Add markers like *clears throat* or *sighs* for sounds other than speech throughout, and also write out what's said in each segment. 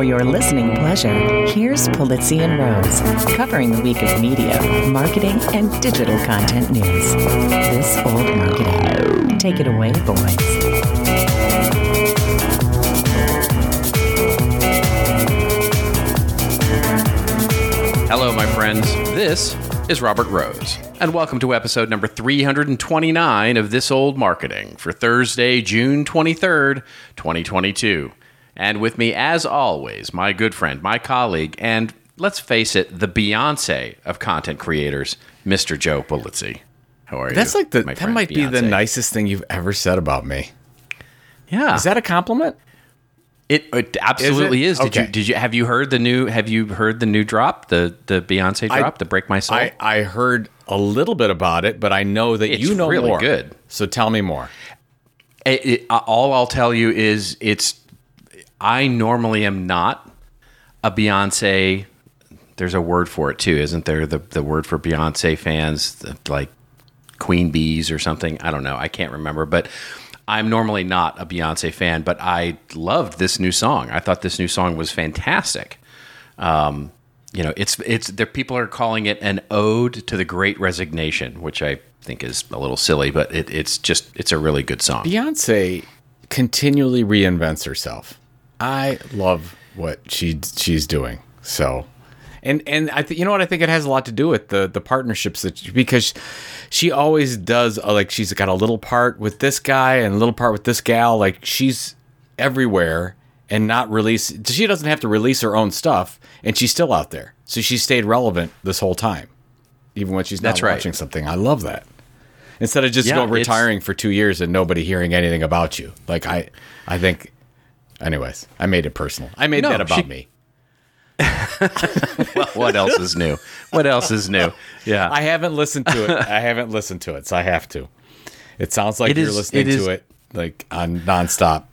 For your listening pleasure, here's Polizzi and Rose, covering the week of media, marketing, and digital content news. This old marketing. Take it away, boys. Hello, my friends. This is Robert Rose, and welcome to episode number 329 of This Old Marketing for Thursday, June 23rd, 2022. And with me, as always, my good friend, my colleague, and let's face it, the Beyonce of content creators, Mr. Joe Polizzi. How are you? That's like the that might be the nicest thing you've ever said about me. Yeah, Is that a compliment? it, it absolutely is. Did you did you have you heard the new have you heard the new drop the the Beyonce drop the Break My Soul? I, I heard a little bit about it, but I know that It's you know really more. good. So tell me more. It, it, uh, all I'll tell you is it's. I normally am not a Beyonce. There's a word for it too, isn't there? The the word for Beyonce fans, the, like queen bees or something. I don't know. I can't remember, but I'm normally not a Beyonce fan. But I loved this new song. I thought this new song was fantastic. Um, you know, it's it's there. People are calling it an ode to the Great Resignation, which I think is a little silly, but it, it's just it's a really good song. Beyonce continually reinvents herself. I love what she she's doing. So, and and I th- you know what I think it has a lot to do with the the partnerships that she, because she always does uh, like she's got a little part with this guy and a little part with this gal. Like she's everywhere and not release. She doesn't have to release her own stuff, and she's still out there. So she stayed relevant this whole time, even when she's not That's right. watching something. I love that. Instead of just Yeah, go retiring for two years and nobody hearing anything about you. Like I, I think. Anyways, I made it personal. I made No, that about she- me. *laughs* well, what else is new? What else is new? Yeah, I haven't listened to it. I haven't listened to it, so I have to. It sounds like It you're is- listening it is- to it like on nonstop.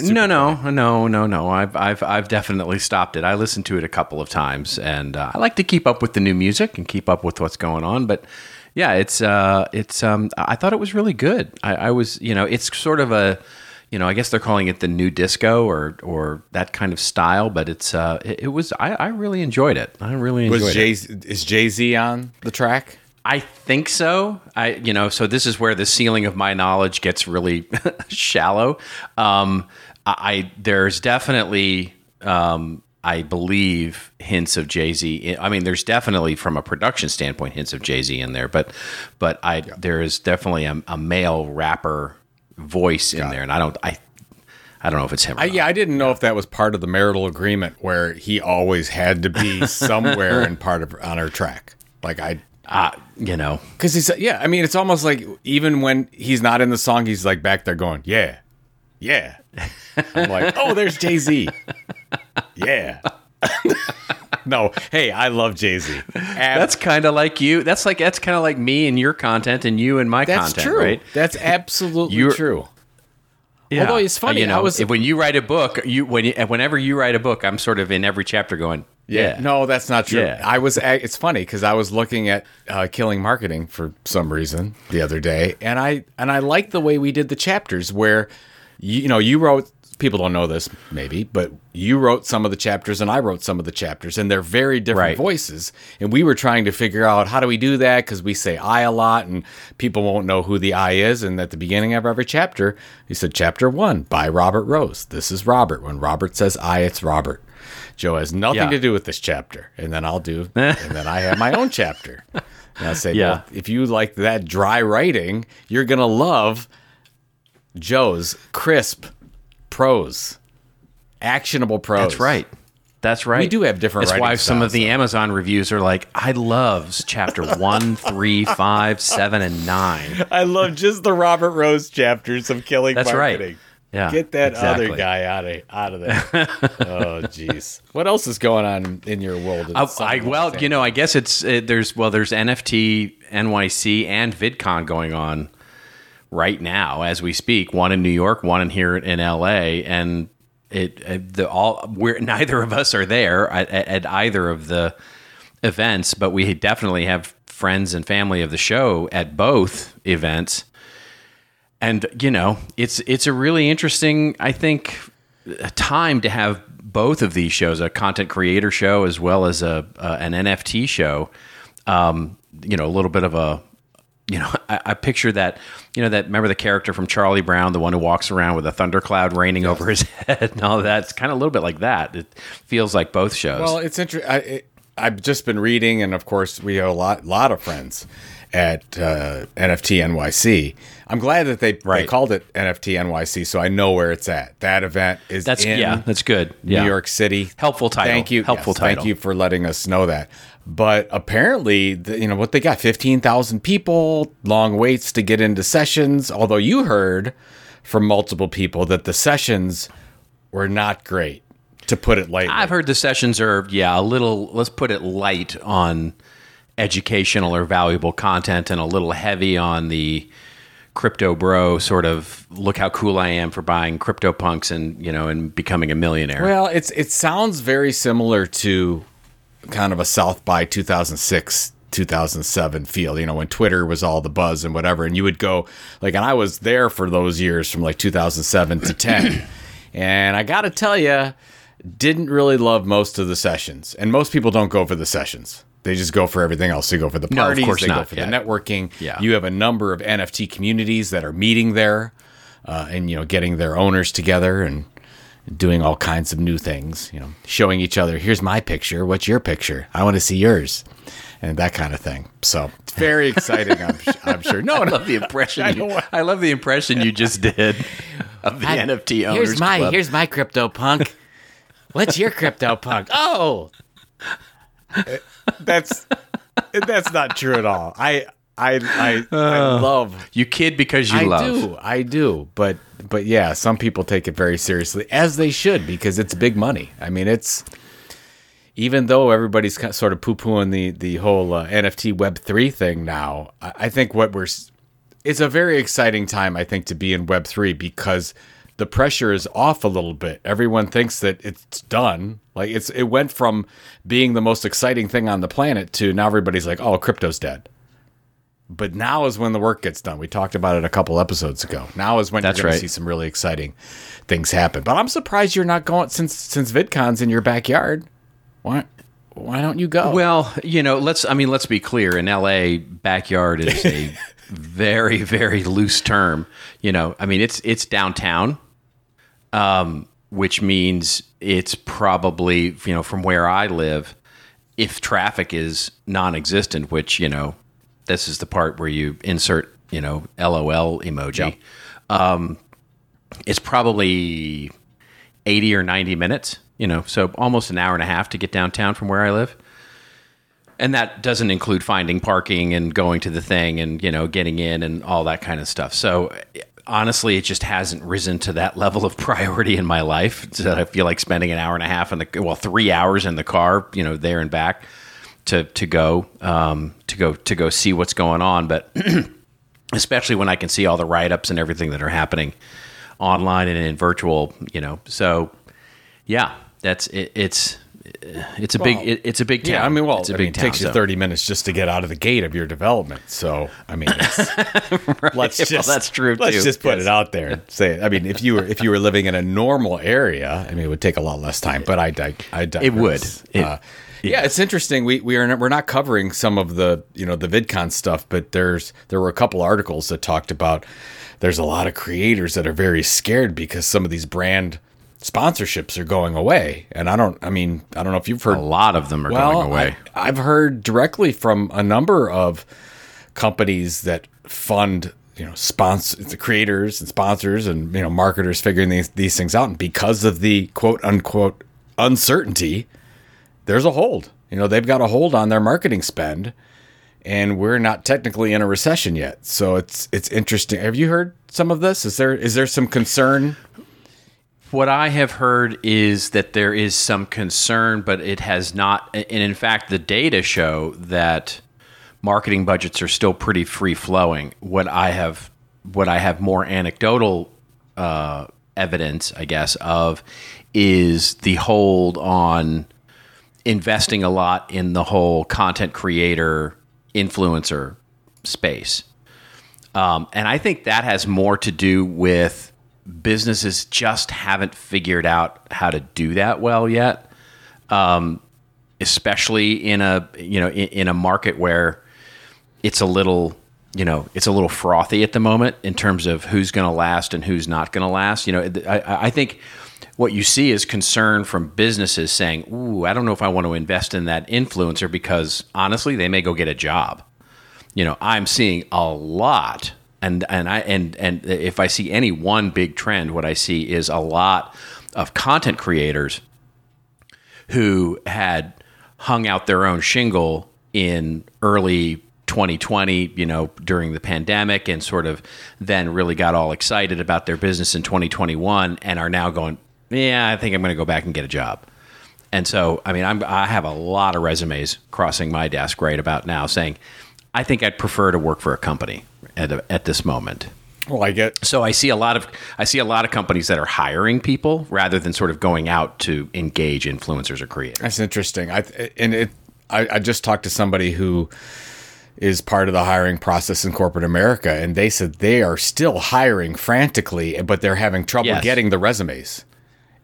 no, no, no, no, no. I've, I've, I've definitely stopped it. I listened to it a couple of times, and uh, I like to keep up with the new music and keep up with what's going on. But yeah, it's, uh, it's. Um, I thought it was really good. I, I was, you know, it's sort of a, you know, I guess they're calling it the new disco or, or that kind of style. But it's, uh, it, it was. I, I really enjoyed it. I really enjoyed Was it. Jay is Jay Z on the track? I think so. I, you know, so this is where the ceiling of my knowledge gets really *laughs* shallow. Um, I, I there's definitely, um, I believe, hints of Jay Z. I mean, there's definitely from a production standpoint hints of Jay Z in there, but, but I there is definitely a, a male rapper voice in there, and I don't, I, I don't know if it's him. Or I, not. yeah, I didn't know if that was part of the marital agreement where he always had to be *laughs* somewhere and part of on her track. Like I, Uh, you know, because he's yeah. I mean, it's almost like even when he's not in the song, he's like back there going, yeah, yeah. I'm like, oh, there's Jay Z. *laughs* Yeah. *laughs* no, hey, I love Jay Z. that's kind of like you. That's like that's kind of like me and your content, and you and my content. that's content, true. right? That's absolutely You're- true. Yeah. Although it's funny, you know, I was- if- when you write a book, you when you, whenever you write a book, I'm sort of in every chapter going, yeah, No, that's not true. Yeah. I was. It's funny because I was looking at uh, Killing Marketing for some reason the other day, and I and I like the way we did the chapters where, you, you know, you wrote. People don't know this maybe, but you wrote some of the chapters and I wrote some of the chapters, and they're very different Right. voices. And we were trying to figure out how do we do that because we say I a lot, and people won't know who the I is. And at the beginning of every chapter, he said, "Chapter one by Robert Rose. This is Robert. When Robert says I, it's Robert." Joe has nothing Yeah. to do with this chapter. And then I'll do, and then I have my own chapter. And I say, Yeah. well, if you like that dry writing, you're going to love Joe's crisp prose, actionable pros. that's right, that's right. We do have different That's why writing some of styles, the Amazon reviews are like, I love chapter *laughs* one, three, five, seven, and nine. I love just the Robert Rose chapters of killing That's right. marketing. Yeah, Get that exactly. other guy out of out of there. *laughs* oh, jeez. What else is going on in your world? I, well, you know, I guess it's it, there's well, there's NFT, NYC, and VidCon going on right now as we speak. One in New York, one in here in LA, and it, it the all we're *laughs* neither of us are there at, at, either of the events, but we definitely have friends and family of the show at both events. And you know, it's it's a really interesting, I think, time to have both of these shows, a content creator show as well as a uh, an NFT show. Um, you know, a little bit of a you know, *laughs* I, I, picture that, you know, that remember the character from Charlie Brown, the one who walks around with a thundercloud raining yes. over his *laughs* head and all that. It's kind of a little bit like that. It feels like both shows. Well, it's interesting. It, I've just been reading, and of course, we have a lot, lot of friends at uh, NFT NYC. I'm glad that they, right. they called it NFT NYC, so I know where it's at. That event is that's yeah, that's good. Yeah. New York City. Helpful title. Thank you. Helpful yes, title. Thank you for letting us know that. But apparently, the, you know what they got: fifteen thousand people, long waits to get into sessions. Although you heard from multiple people that the sessions were not great, to put it lightly. I've heard the sessions are yeah a little. Let's put it light on educational or valuable content, and a little heavy on the crypto bro sort of look how cool I am for buying crypto punks and you know and becoming a millionaire. Well, it's it sounds very similar to kind of a South by 2006 2007 feel, you know, when Twitter was all the buzz and whatever. And you would go, like, and I was there for those years from like 2007 to 10. *coughs* and I got to tell you, didn't really love most of the sessions. And most people don't go for the sessions. They just go for everything else. They go for the parties, no, they not. go for yeah. the networking. Yeah. You have a number of NFT communities that are meeting there uh, and, you know, getting their owners together and doing all kinds of new things, you know, showing each other, here's my picture, what's your picture? I want to see yours. And that kind of thing. So it's very exciting. I'm, I'm sure. No, I love the impression. I, you, I love the impression you just did of the I, NFT owners. Here's my club. here's my crypto punk. What's your crypto punk? Oh, that's that's not true at all. I I I, I uh, love you kid because you I love. I do, I do. But but yeah, some people take it very seriously, as they should, because it's big money. I mean, it's even though everybody's sort of poo pooing the the whole uh, NFT Web three thing now. I, I think what we're it's a very exciting time. I think to be in Web three because the pressure is off a little bit. Everyone thinks that it's done. Like it's it went from being the most exciting thing on the planet to now everybody's like, oh, crypto's dead. But now is when the work gets done. We talked about it a couple episodes ago. Now is when That's you're going right. to see some really exciting things happen. But I'm surprised you're not going since since VidCon's in your backyard. Why why don't you go? Well, you know, let's I mean, let's be clear. In LA, backyard is a *laughs* very very loose term. You know, I mean, it's it's downtown. Um, which means it's probably, you know, from where I live, if traffic is non-existent, which, you know, this is the part where you insert, you know, LOL emoji. Um, it's probably 80 or 90 minutes, you know, so almost an hour and a half to get downtown from where I live. And that doesn't include finding parking and going to the thing and, you know, getting in and all that kind of stuff. So honestly, it just hasn't risen to that level of *laughs* priority in my life that I feel like spending an hour and a half in the, well, three hours in the car, you know, there and back to to go um, to go to go see what's going on. But *clears throat* especially when I can see all the write ups and everything that are happening online and in virtual, you know. So yeah, that's it, it's it's a well, big it, it's a big town. Yeah, I mean, well, it's a I big mean, it town, takes you thirty minutes just to get out of the gate of your development. So I mean, *laughs* right. let's just well, that's true. Let's too. just put yes. it out there and say it. I mean, if you were if you were living in a normal area, I mean, it would take a lot less time. But I I, I digress. it would. It, uh, yeah, it's interesting. We we are not, we're not covering some of the you know the VidCon stuff, but there's there were a couple articles that talked about there's a lot of creators that are very scared because some of these brand sponsorships are going away. And I don't I mean, I don't know if you've heard a lot of them are well, going away. I, I've heard directly from a number of companies that fund you know sponsor the creators and sponsors and you know marketers figuring these these things out and because of the quote unquote uncertainty there's a hold. You know, they've got a hold on their marketing spend, and we're not technically in a recession yet. So it's it's interesting. Have you heard some of this? Is there is there some concern? What I have heard is that there is some concern, but it has not. And in fact, the data show that marketing budgets are still pretty free flowing. What I have, what I have more anecdotal uh, evidence, I guess, of is the hold on investing a lot in the whole content creator influencer space. Um, and I think that has more to do with businesses just haven't figured out how to do that well yet. Um, especially in a you know in, in a market where it's a little you know it's a little frothy at the moment in terms of who's going to last and who's not going to last. You know, I, I think what you see is concern from businesses saying, "Ooh, I don't know if I want to invest in that influencer because honestly, they may go get a job." You know, I'm seeing a lot and and I and and if I see any one big trend, what I see is a lot of content creators who had hung out their own shingle in early 2020, you know, during the pandemic, and sort of then really got all excited about their business in 2021, and are now going, yeah, I think I'm going to go back and get a job. And so, I mean, I'm, I have a lot of resumes crossing my desk right about now saying, I think I'd prefer to work for a company at, a, at this moment. Well, I get So I see a lot of I see a lot of companies that are hiring people rather than sort of going out to engage influencers or creators. that's interesting. I and it. I, I just talked to somebody who is part of the hiring process in corporate America, and they said they are still hiring frantically, but they're having trouble Yes. getting the resumes.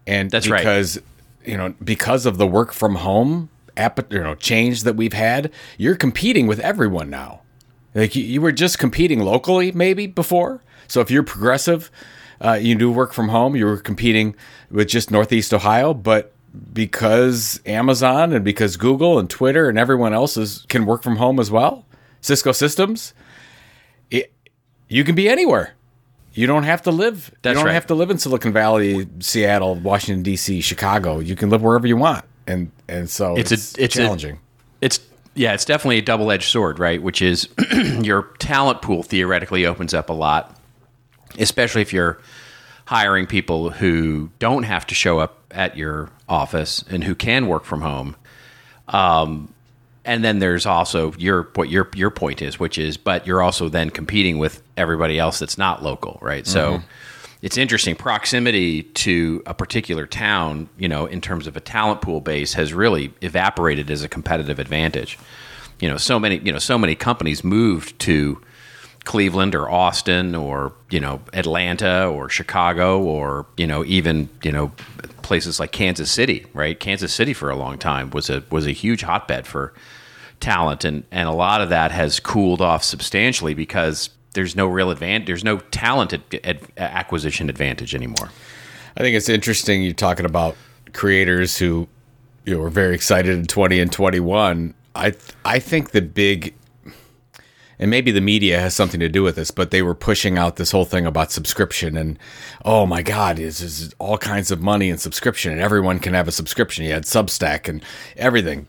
And That's right. because you know because of the work from home app, you know change that we've had, you're competing with everyone now. Like you, you were just competing locally, maybe before. So if you're progressive, uh, you do work from home. You were competing with just Northeast Ohio, but because Amazon and because Google and Twitter and everyone else is, can work from home as well, Cisco Systems, it, you can be anywhere. You don't have to live. That's you don't right. have to live in Silicon Valley, Seattle, Washington D.C., Chicago. You can live wherever you want, and and so It's it's, a- it's a- challenging. It's yeah, it's definitely a double-edged sword, right? Which is *clears throat* your talent pool theoretically opens up a lot, especially if you're hiring people who don't have to show up at your office and who can work from home. Um, and then there's also your what your your point is, which is, but you're also then competing with everybody else that's not local, right? So it's interesting. Proximity to a particular town, you know, in terms of a talent pool base, has really evaporated as a competitive advantage. You know, so many you know so many companies moved to Cleveland or Austin or you know Atlanta or Chicago or you know even you know places like Kansas City, right? Kansas City for a long time was a was a huge hotbed for talent, and and a lot of that has cooled off substantially because there's no real advantage, there's no talent ad, ad, acquisition advantage anymore. I think it's interesting you're talking about creators who you know were very excited in 20 and 21. I I think the big and maybe the media has something to do with this, but they were pushing out this whole thing about subscription and oh my god, is is all kinds of money and subscription and everyone can have a subscription. You had Substack and everything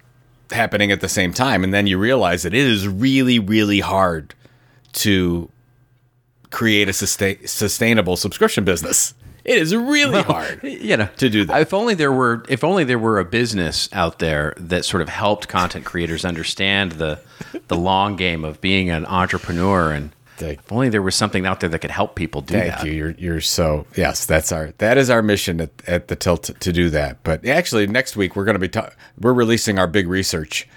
happening at the same time and then you realize that it is really really hard to create a sustain, sustainable subscription business. It is really hard. you know to do that. if only there were if only there were a business out there that sort of helped content creators understand the the long game of being an entrepreneur and Thank- if only there was something out there that could help people do Thank that you. You're you're so yes. That's our that is our mission at, at the tilt to, do that. But actually, next week we're going to be ta- we're releasing our big research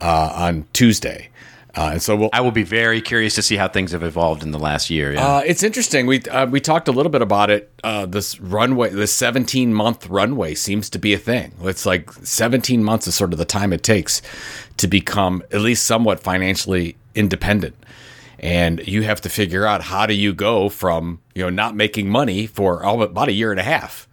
uh, on Tuesday, uh, and so we'll. I will be very curious to see how things have evolved in the last year yeah. Uh, it's interesting. We uh, we talked a little bit about it. Uh, this runway, this 17 month runway, seems to be a thing. It's like 17 months is sort of the time it takes to become at least somewhat financially independent. And you have to figure out how do you go from you know not making money for about a year and a half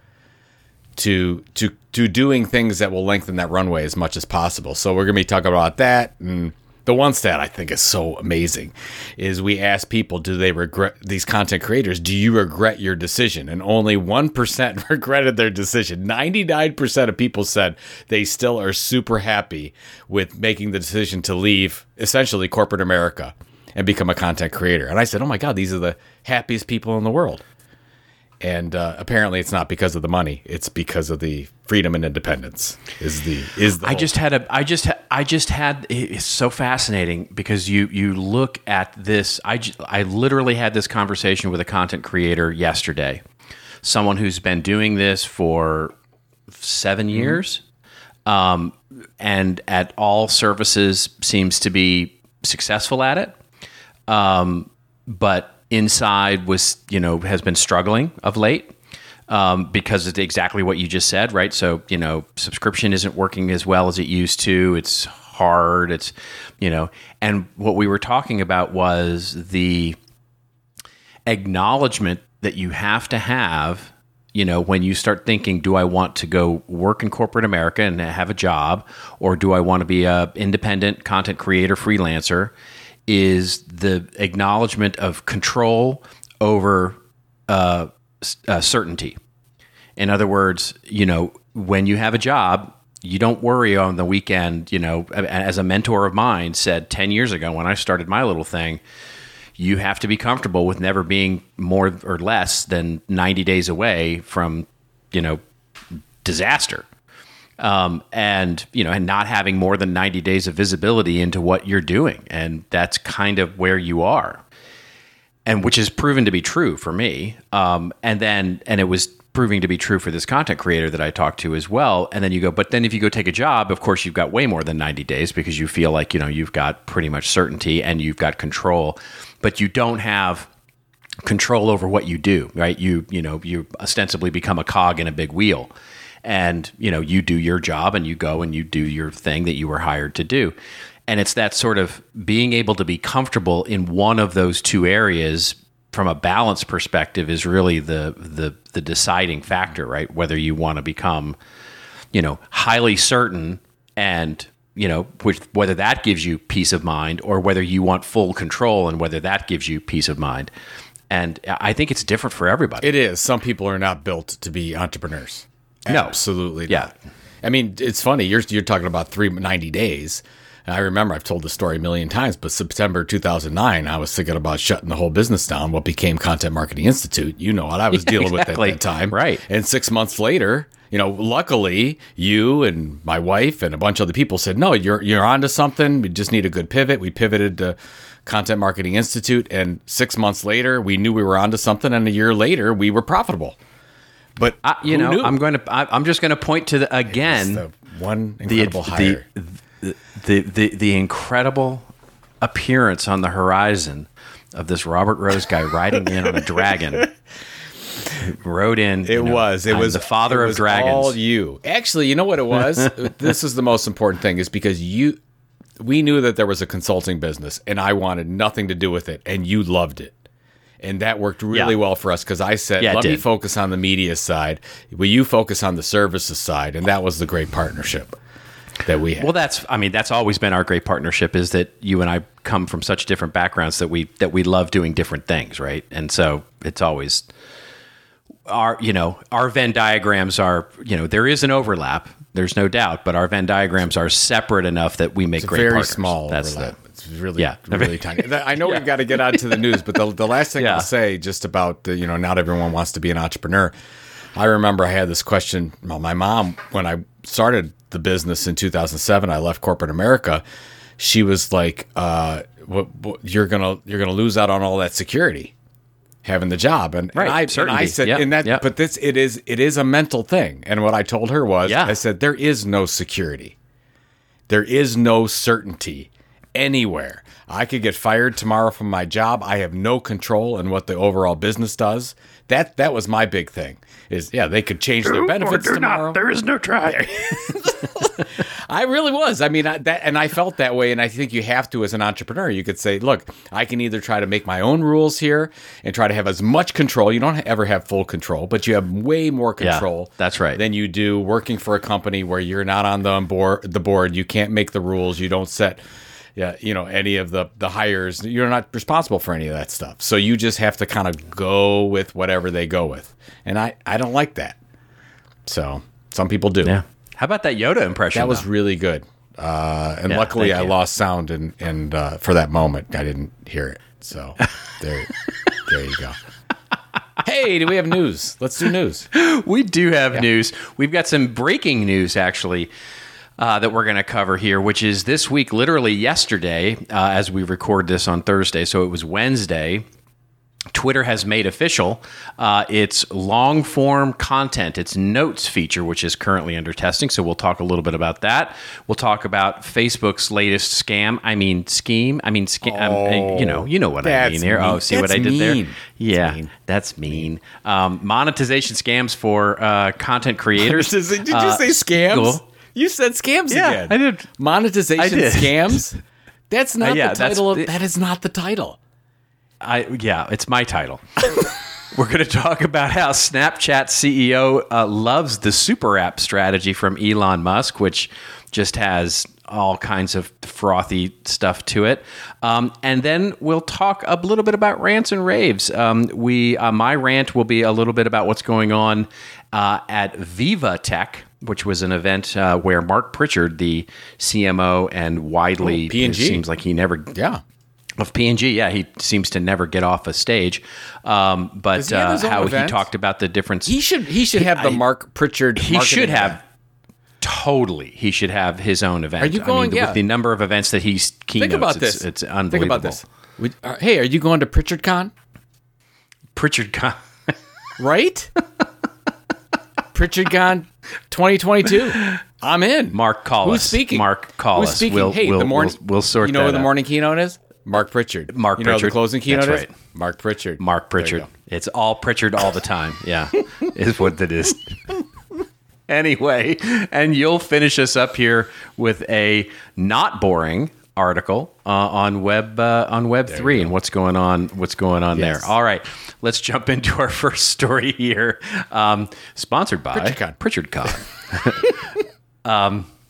to to to doing things that will lengthen that runway as much as possible. So we're going to be talking about that and the one stat I think is so amazing is we ask people do they regret these content creators do you regret your decision and only 1% *laughs* regretted their decision. 99% of people said they still are super happy with making the decision to leave essentially corporate America and become a content creator. And I said, "Oh my god, these are the happiest people in the world." And uh, apparently it's not because of the money it's because of the freedom and independence is the is the I just had a I just I just had it's so fascinating because you you look at this I j- I literally had this conversation with a content creator yesterday. Someone who's been doing this for 7 years. Um, and at all services seems to be successful at it. Um, but inside was you know has been struggling of late um, because it's exactly what you just said, right? So you know, subscription isn't working as well as it used to. It's hard. It's you know, and what we were talking about was the acknowledgement that you have to have you know, when you start thinking, do I want to go work in corporate America and have a job, or do I want to be a independent content creator freelancer? Is the acknowledgement of control over uh, uh, certainty. In other words, you know, when you have a job, you don't worry on the weekend. You know, as a mentor of mine said ten years ago when I started my little thing you have to be comfortable with never being more or less than 90 days away from, you know, disaster. Um, and you know, and not having more than 90 days of visibility into what you're doing, and that's kind of where you are, and which is proven to be true for me. Um, and then, and it was proving to be true for this content creator that I talked to as well. And then you go, but then if you go take a job, of course you've got way more than 90 days because you feel like you know you've got pretty much certainty and you've got control but you don't have control over what you do, right? You you know you ostensibly become a cog in a big wheel, and you know you do your job and you go and you do your thing that you were hired to do, and it's that sort of being able to be comfortable in one of those two areas from a balance perspective is really the the the deciding factor, right? Whether you want to become, you know, highly certain and you know, which, whether that gives you peace of mind or whether you want full control and whether that gives you peace of mind. And I think it's different for everybody. It is. Some people are not built to be entrepreneurs. No. Absolutely yeah. not. I mean, it's funny. You're, you're talking about three ninety days. And I remember I've told the story a million times, but September 2009, I was thinking about shutting the whole business down, what became Content Marketing Institute. You know what I was *laughs* dealing exactly. with at that time. Right. And six months later, you know, luckily you and my wife and a bunch of other people said, no, you're, you're onto something. We just need a good pivot. We pivoted to Content Marketing Institute. And six months later, we knew we were onto something. And a year later, we were profitable. But I, you know, knew? I'm going to, I, am just going to point to the, again, the one incredible the, hire. The, the, the, the incredible appearance on the horizon of this Robert Rose guy riding in on a dragon *laughs* rode in. It know, was. It was the father it of was dragons. All you. Actually, you know what it was. *laughs* this is the most important thing, is because you. We knew that there was a consulting business, and I wanted nothing to do with it, and you loved it, and that worked really Yeah. well for us because I said, Yeah, "Let me focus on the media side. Will you focus on the services side?" And that was the great partnership that we had. Well, that's I mean that's always been our great partnership is that you and I come from such different backgrounds that we that we love doing different things, right? And so it's always our you know our Venn diagrams are you know there is an overlap, there's no doubt, but our Venn diagrams are separate enough that we make It's great very partners. small That's overlap. It's really, Yeah. *laughs* really tiny. I know we've got to get on to the news, but the, the last thing *laughs* Yeah. I'll say just about the, you know, not everyone wants to be an entrepreneur. I remember I had this question. Well, my mom, when I started the business in 2007, I left corporate America. She was like, uh, what, what, "You're gonna, you're gonna lose out on all that security." having the job and, Right, and I, and I said Yep, and that yep. but this it is it is a mental thing and what I told her was Yeah. I said there is no security there is no certainty anywhere. I could get fired tomorrow from my job. I have no control in what the overall business does. That that was my big thing. Is yeah, they could change their benefits tomorrow. There is no try. *laughs* I really was. I mean, I, that and I felt that way, and I think you have to as an entrepreneur. You could say, "Look, I can either try to make my own rules here and try to have as much control. You don't ever have full control, but you have way more Yeah, control. that's right. Than you do working for a company where you're not on the board. The board. You can't make the rules. You don't set." Yeah, you know any of the the hires. You're not responsible for any of that stuff. So you just have to kind of go with whatever they go with, and I I don't like that. So some people do. yeah. How about that Yoda impression? That was really good. Uh, and Yeah, luckily, I you. lost sound, and and uh, for that moment, I didn't hear it. So there, there you go. Hey, do we have news? Let's do news. *laughs* we do have news. We've got some breaking news actually uh, that we're going to cover here, which is this week, literally yesterday, uh, as we record this on Thursday. So it was Wednesday. Twitter has made official uh, its long form content, its notes feature, which is currently under testing. So we'll talk a little bit about that. We'll talk about Facebook's latest scam. I mean, scheme. I mean, scam. um, you know, you know what I that's mean there. Oh, mean. see what I did there? mean. Yeah, mean. that's mean. Um, monetization scams for uh, content creators. *laughs* Did you Uh, say scams? Google. You said scams Yeah, again. I did. Monetization I did. scams. That's not Uh, yeah, the title. Of, that is not the title. I yeah, it's my title. *laughs* We're going to talk about how Snapchat CEO uh, loves the super app strategy from Elon Musk, which just has all kinds of frothy stuff to it. Um, and then we'll talk a little bit about rants and raves. Um, we uh, my rant will be a little bit about what's going on uh, at Viva Tech. Which was an event uh, where Mark Pritchard, the CMO and widely Oh, P&G. seems like he never Yeah. of P&G, yeah, he seems to never get off a stage. Um, but he uh, how he talked about the difference, He should. He should have the I- Mark Pritchard. he should have event. totally. He should have his own event. Are you I going- mean, yeah. with the number of events that he's keynotes, Think about it's, this. It's Think unbelievable. about this. Uh, hey, are you going to Pritchard Con? Pritchard, Con- *laughs* Right? Pritchard Con 2022. I'm in. Mark, call Who's speaking? Mark, call Who's speaking? We'll, hey, we'll, the morning. we'll, we'll sort You know that who the morning keynote is? Mark Pritchard. Mark you know Pritchard. the closing keynote That's is? right. Mark Pritchard. Mark Pritchard. It's all Pritchard all the time. Yeah, *laughs* is what it is. anyway, and you'll finish us up here with a not boring article uh, on web uh, on Web three and what's going on. What's going on Yes. there? All right, let's jump *laughs* into our first story here. Um, sponsored by PritchardCon. Pritchard Con. *laughs*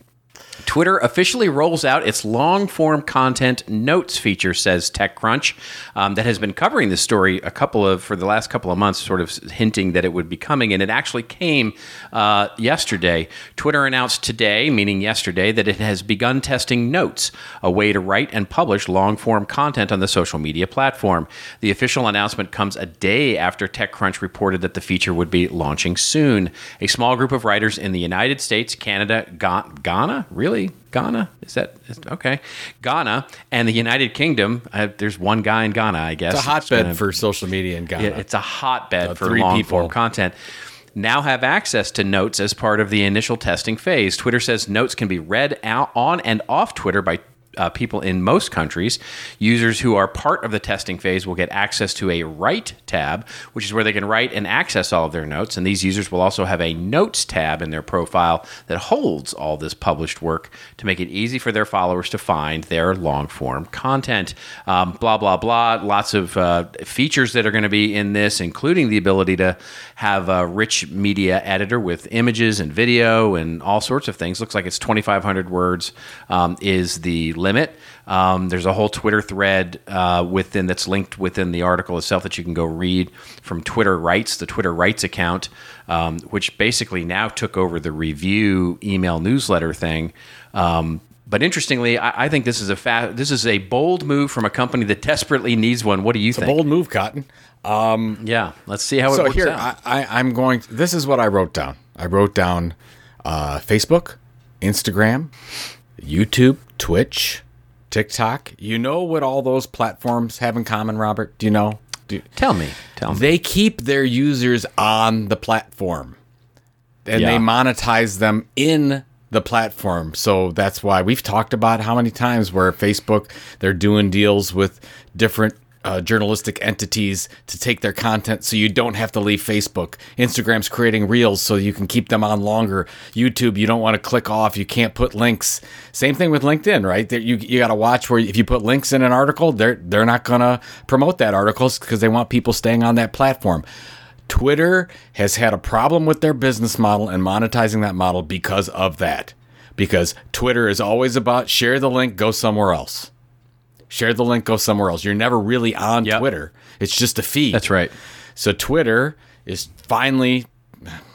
Twitter officially rolls out its long form content notes feature, says TechCrunch, um, that has been covering this story a couple of for the last couple of months, sort of hinting that it would be coming, and it actually came uh, yesterday. Twitter announced today, meaning yesterday, that it has begun testing Notes, a way to write and publish long form content on the social media platform. The official announcement comes a day after TechCrunch reported that the feature would be launching soon. A small group of writers in the United States, Canada, Ga- Ghana, really? Ghana? Is that is, okay? Ghana and the United Kingdom. Uh, there's one guy in Ghana, I guess. It's a hotbed gonna- for social media in Ghana. yeah, it's a hotbed Uh, for long form content. Now have access to notes as part of the initial testing phase. Twitter says notes can be read out on and off Twitter by uh, people in most countries. Users who are part of the testing phase will get access to a Write tab, which is where they can write and access all of their notes. And these users will also have a Notes tab in their profile that holds all this published work to make it easy for their followers to find their long form content. Um, blah, blah, blah. Lots of uh, features that are going to be in this, including the ability to have a rich media editor with images and video and all sorts of things. Looks like it's 2,500 words um, is the limit. Um, there's a whole Twitter thread uh, within that's linked within the article itself that you can go read from Twitter Rights, the Twitter Rights account, um, which basically now took over the Revue email newsletter thing. Um, but interestingly, I, I think this is a fa- this is a bold move from a company that desperately needs one. What do you think? Bold move, Cotton. Yeah, let's see how it works. so here out. I, I, I'm going. This is what I wrote down. I wrote down uh, Facebook, Instagram, YouTube, Twitch, TikTok. You know what all those platforms have in common, Robert? Do you know? Do, tell me, tell me. they keep their users on the platform, and they monetize them in the platform. So that's why we've talked about how many times where Facebook they're doing deals with different uh, journalistic entities to take their content so you don't have to leave Facebook. Instagram's creating reels so you can keep them on longer. YouTube, you don't want to click off, you can't put links. Same thing with LinkedIn, right? That you you got to watch where if you put links in an article, they're they're not going to promote that article because they want people staying on that platform. Twitter has had a problem with their business model and monetizing that model because of that. Because Twitter is always about share the link, go somewhere else. Share the link, go somewhere else. You're never really on Yep. Twitter. It's just a feed. That's right. So Twitter is finally,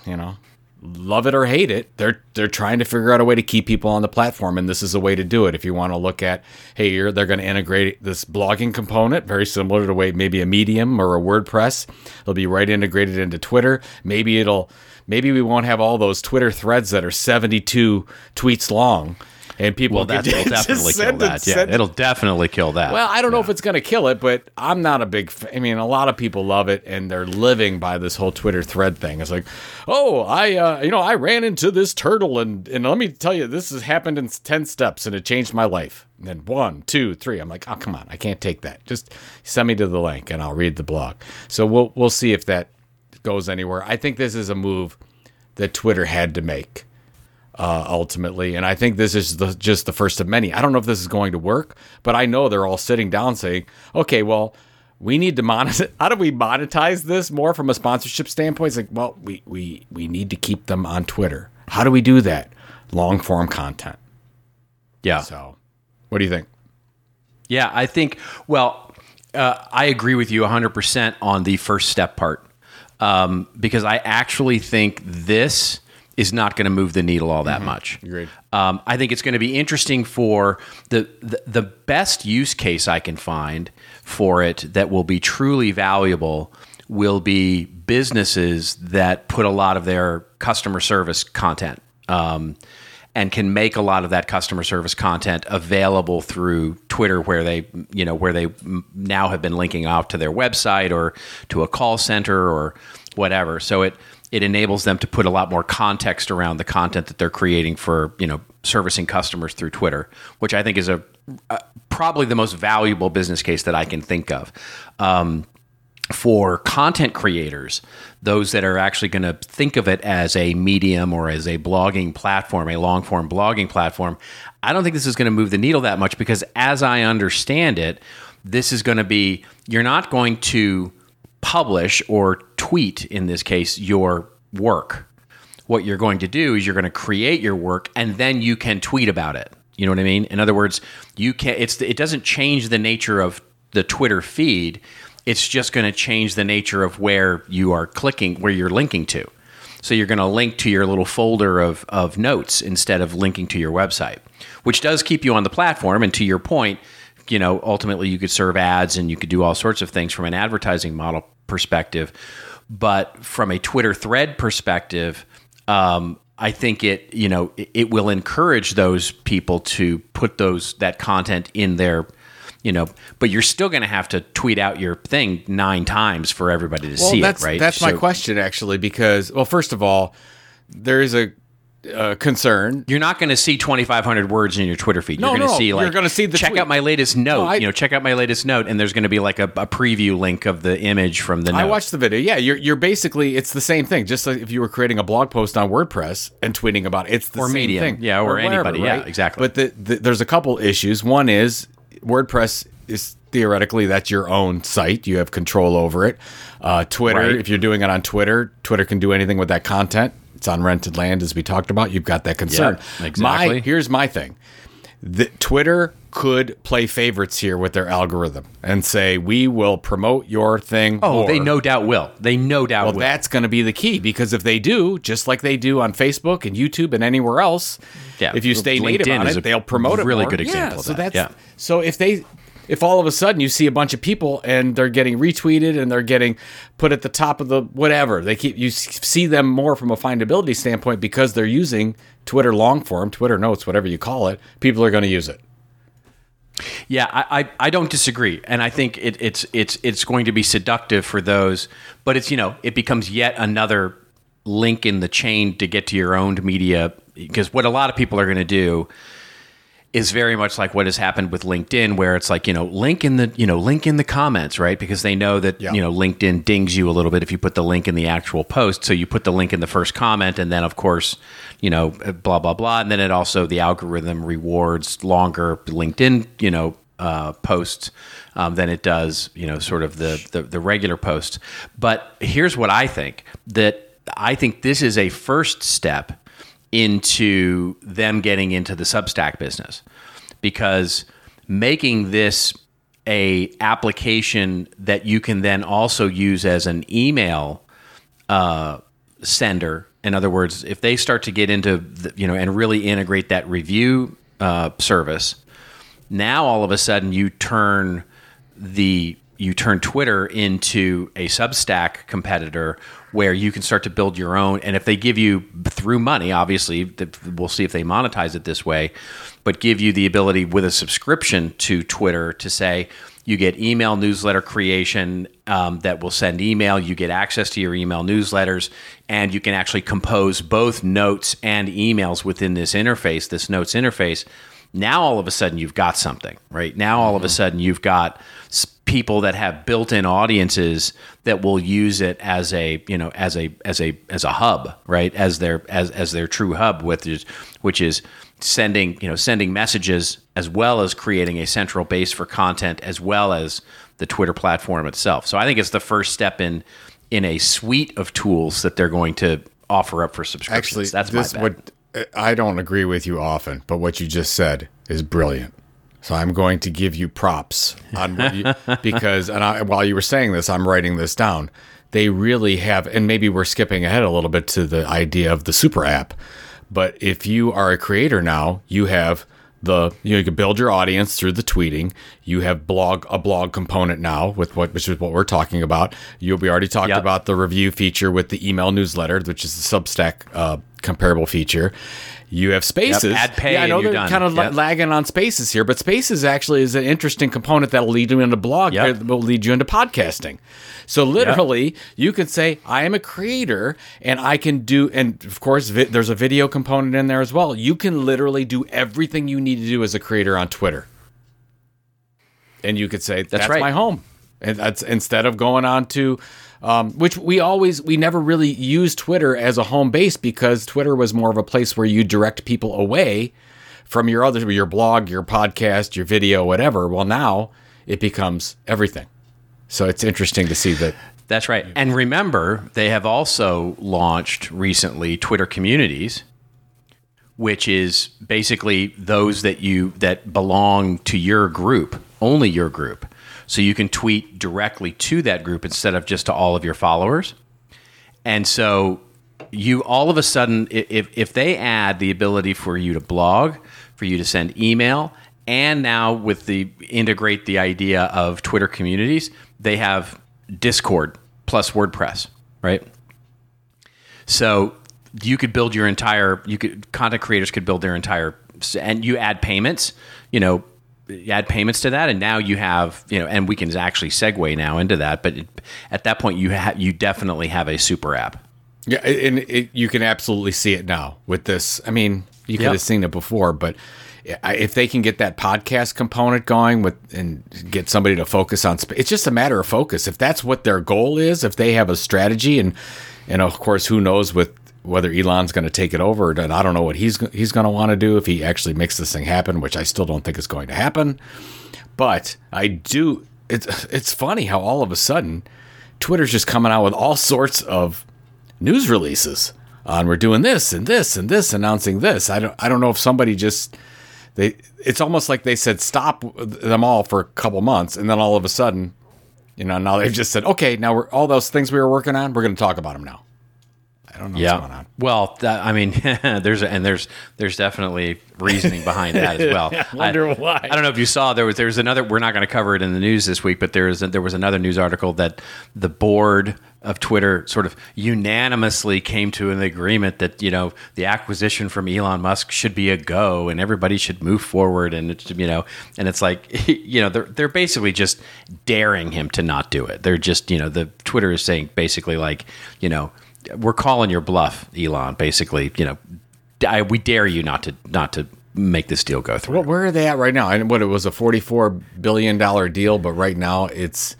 you know, love it or hate it, they're they're trying to figure out a way to keep people on the platform, and this is a way to do it. If you want to look at, hey, you're, they're going to integrate this blogging component, very similar to the way maybe a Medium or a WordPress, it'll be right integrated into Twitter. Maybe it'll, maybe we won't have all those Twitter threads that are 72 tweets long. And people Well, that will *laughs* definitely kill send it- that. Yeah, it'll definitely kill that. Well, I don't know if it's going to kill it, but I'm not a big. F- I mean, a lot of people love it, and they're living by this whole Twitter thread thing. It's like, oh, I, uh, you know, I ran into this turtle, and and let me tell you, this has happened in ten steps, and it changed my life. And then one, two, three. I'm like, oh, come on, I can't take that. Just send me to the link, and I'll read the blog. So we'll we'll see if that goes anywhere. I think this is a move that Twitter had to make uh, ultimately. And I think this is the, just the first of many. I don't know if this is going to work, but I know they're all sitting down saying, okay, well, we need to monetize. *laughs* How do we monetize this more from a sponsorship standpoint? It's like, well, we, we, we need to keep them on Twitter. How do we do that? Long form content. yeah. So, what do you think? Yeah, I think, well, uh, I agree with you 100% on the first step part um, because I actually think this is not going to move the needle all that much. Agreed. Um, I think it's going to be interesting for the, the the best use case I can find for it that will be truly valuable will be businesses that put a lot of their customer service content um, and can make a lot of that customer service content available through Twitter, where they you know where they now have been linking out to their website or to a call center or whatever. So it it enables them to put a lot more context around the content that they're creating for you know servicing customers through Twitter, which I think is a, probably the most valuable business case that I can think of. Um, for content creators, those that are actually going to think of it as a medium or as a blogging platform, a long form blogging platform, I don't think this is going to move the needle that much because, as I understand it, this is going to be you're not going to publish or tweet, in this case, your work. What you're going to do is you're going to create your work and then you can tweet about it. You know what I mean? In other words, you can it's it doesn't change the nature of the Twitter feed. It's just going to change the nature of where you are clicking, where you're linking to. So you're going to link to your little folder of, of notes instead of linking to your website, which does keep you on the platform. And to your point, you know, ultimately you could serve ads and you could do all sorts of things from an advertising model perspective. But from a Twitter thread perspective, um, I think it, you know, it, it will encourage those people to put those that content in their, you know, but you're still going to have to tweet out your thing nine times for everybody to see that's, it, right? That's my question, actually, because, well, first of all, there is a, a concern You're not going to see 2,500 words in your Twitter feed. No, you're going to no, see you're gonna see the check tweet. out my latest note. I- you know, check out my latest note, and there's going to be like a, a preview link of the image from the note. I watched the video. Yeah, you're you're basically it's the same thing. Just like if you were creating a blog post on WordPress and tweeting about it, it's the Or same Medium. thing. Yeah, or anybody. Yeah, exactly. But the, the, there's a couple issues. One is WordPress is theoretically that's your own site. You have control over it. Uh, Twitter, Right. if you're doing it on Twitter, Twitter can do anything with that content. It's on rented land, as we talked about. You've got that concern. Yeah, exactly. My here's my thing. The, Twitter could play favorites here with their algorithm and say we will promote your thing. Oh, more. they no doubt will. They no doubt Well, will. that's going to be the key because if they do, just like they do on Facebook and YouTube and anywhere else, Yeah. if you stay native LinkedIn on it, they'll promote it. really good example Yeah, of so that. that's Yeah. so if they if all of a sudden you see a bunch of people and they're getting retweeted and they're getting put at the top of the whatever they keep you see them more from a findability standpoint because they're using Twitter long form, Twitter notes, whatever you call it. People are going to use it. Yeah, I, I, I don't disagree, and I think it, it's it's it's going to be seductive for those, but it's you know it becomes yet another link in the chain to get to your owned media because what a lot of people are going to do is very much like what has happened with LinkedIn, where it's like you know link in the you know link in the comments, right? Because they know that Yeah. you know LinkedIn dings you a little bit if you put the link in the actual post. So you put the link in the first comment, and then of course you know blah blah blah, and then it also the algorithm rewards longer LinkedIn you know uh, posts um, than it does you know sort of the, the the regular posts. But here's what I think that I think this is a first step into them getting into the Substack business because making this a application that you can then also use as an email uh, sender. In other words, if they start to get into the, you know and really integrate that Revue uh, service, now all of a sudden you turn the you turn Twitter into a Substack competitor where you can start to build your own. And if they give you through money, obviously, we'll see if they monetize it this way. but give you the ability with a subscription to Twitter to say you get email newsletter creation um, that will send email. You get access to your email newsletters, and you can actually compose both notes and emails within this interface, this notes interface. Now all of a sudden you've got something, right? Now all of a sudden you've got people that have built-in audiences that will use it as a, you know, as a as a as a hub, right? As their as as their true hub with is which is sending, you know, sending messages as well as creating a central base for content as well as the Twitter platform itself. So I think it's the first step in in a suite of tools that they're going to offer up for subscriptions. Actually, that's this what I don't agree with you often, but what you just said is brilliant. So I'm going to give you props on what you, *laughs* because and I, while you were saying this, I'm writing this down. They really have, and maybe we're skipping ahead a little bit to the idea of the super app. But if you are a creator now, you have the you, know, you can build your audience through the tweeting. You have blog a blog component now with what which is what we're talking about. You we already talked Yep. about the Revue feature with the email newsletter, which is the Substack uh, comparable feature. You have Spaces. Add pay yeah, I know they're done. kind of Yep. lagging on Spaces here, but Spaces actually is an interesting component that'll lead you into blog. Yep. uh, Will lead you into podcasting. So literally, you can say, "I am a creator, and I can do." And of course, vi- there's a video component in there as well. You can literally do everything you need to do as a creator on Twitter, and you could say, "That's, right. my home." And that's instead of going on to, um, which we always we never really used Twitter as a home base because Twitter was more of a place where you direct people away from your other your blog, your podcast, your video, whatever. Well, now it becomes everything. So it's interesting to see that. That's right. And remember, they have also launched recently Twitter communities, which is basically those that you that belong to your group, only your group. So you can tweet directly to that group instead of just to all of your followers. And so you all of a sudden if if they add the ability for you to blog, for you to send email, and now with the integrate the idea of Twitter communities, they have Discord plus WordPress, right? So you could build your entire you could content creators could build their entire and you add payments, you know, add payments to that and now you have, you know, and we can actually segue now into that, but it, at that point you have you definitely have a super app. Yeah, and it, you can absolutely see it now with this. I mean, you could Yep. have seen it before, but if they can get that podcast component going with and get somebody to focus on, it's just a matter of focus. If that's what their goal is, if they have a strategy, and and of course, who knows with whether Elon's going to take it over, and I don't know what he's he's going to want to do if he actually makes this thing happen, which I still don't think is going to happen. But I do. It's it's funny how all of a sudden Twitter's just coming out with all sorts of news releases on we're doing this and this and this announcing this. I don't I don't know if somebody just they it's almost like they said stop them all for a couple months and then all of a sudden you know now they've just said okay now we're all those things we were working on we're going to talk about them now. I don't know what's going on. Well, that, I mean, *laughs* there's and there's there's definitely reasoning behind that as *laughs* well. I wonder I, why. I don't know if you saw there was there's another. We're not going to cover it in the news this week, but there is there was another news article that the board of Twitter sort of unanimously came to an agreement that you know the acquisition from Elon Musk should be a go and everybody should move forward and it's you know and it's like *laughs* you know they're they're basically just daring him to not do it. They're just you know the Twitter is saying basically like you know we're calling your bluff, Elon. Basically, you know, I, we dare you not to not to make this deal go through. Well, where are they at right now? And what it was a forty-four billion dollar deal, but right now it's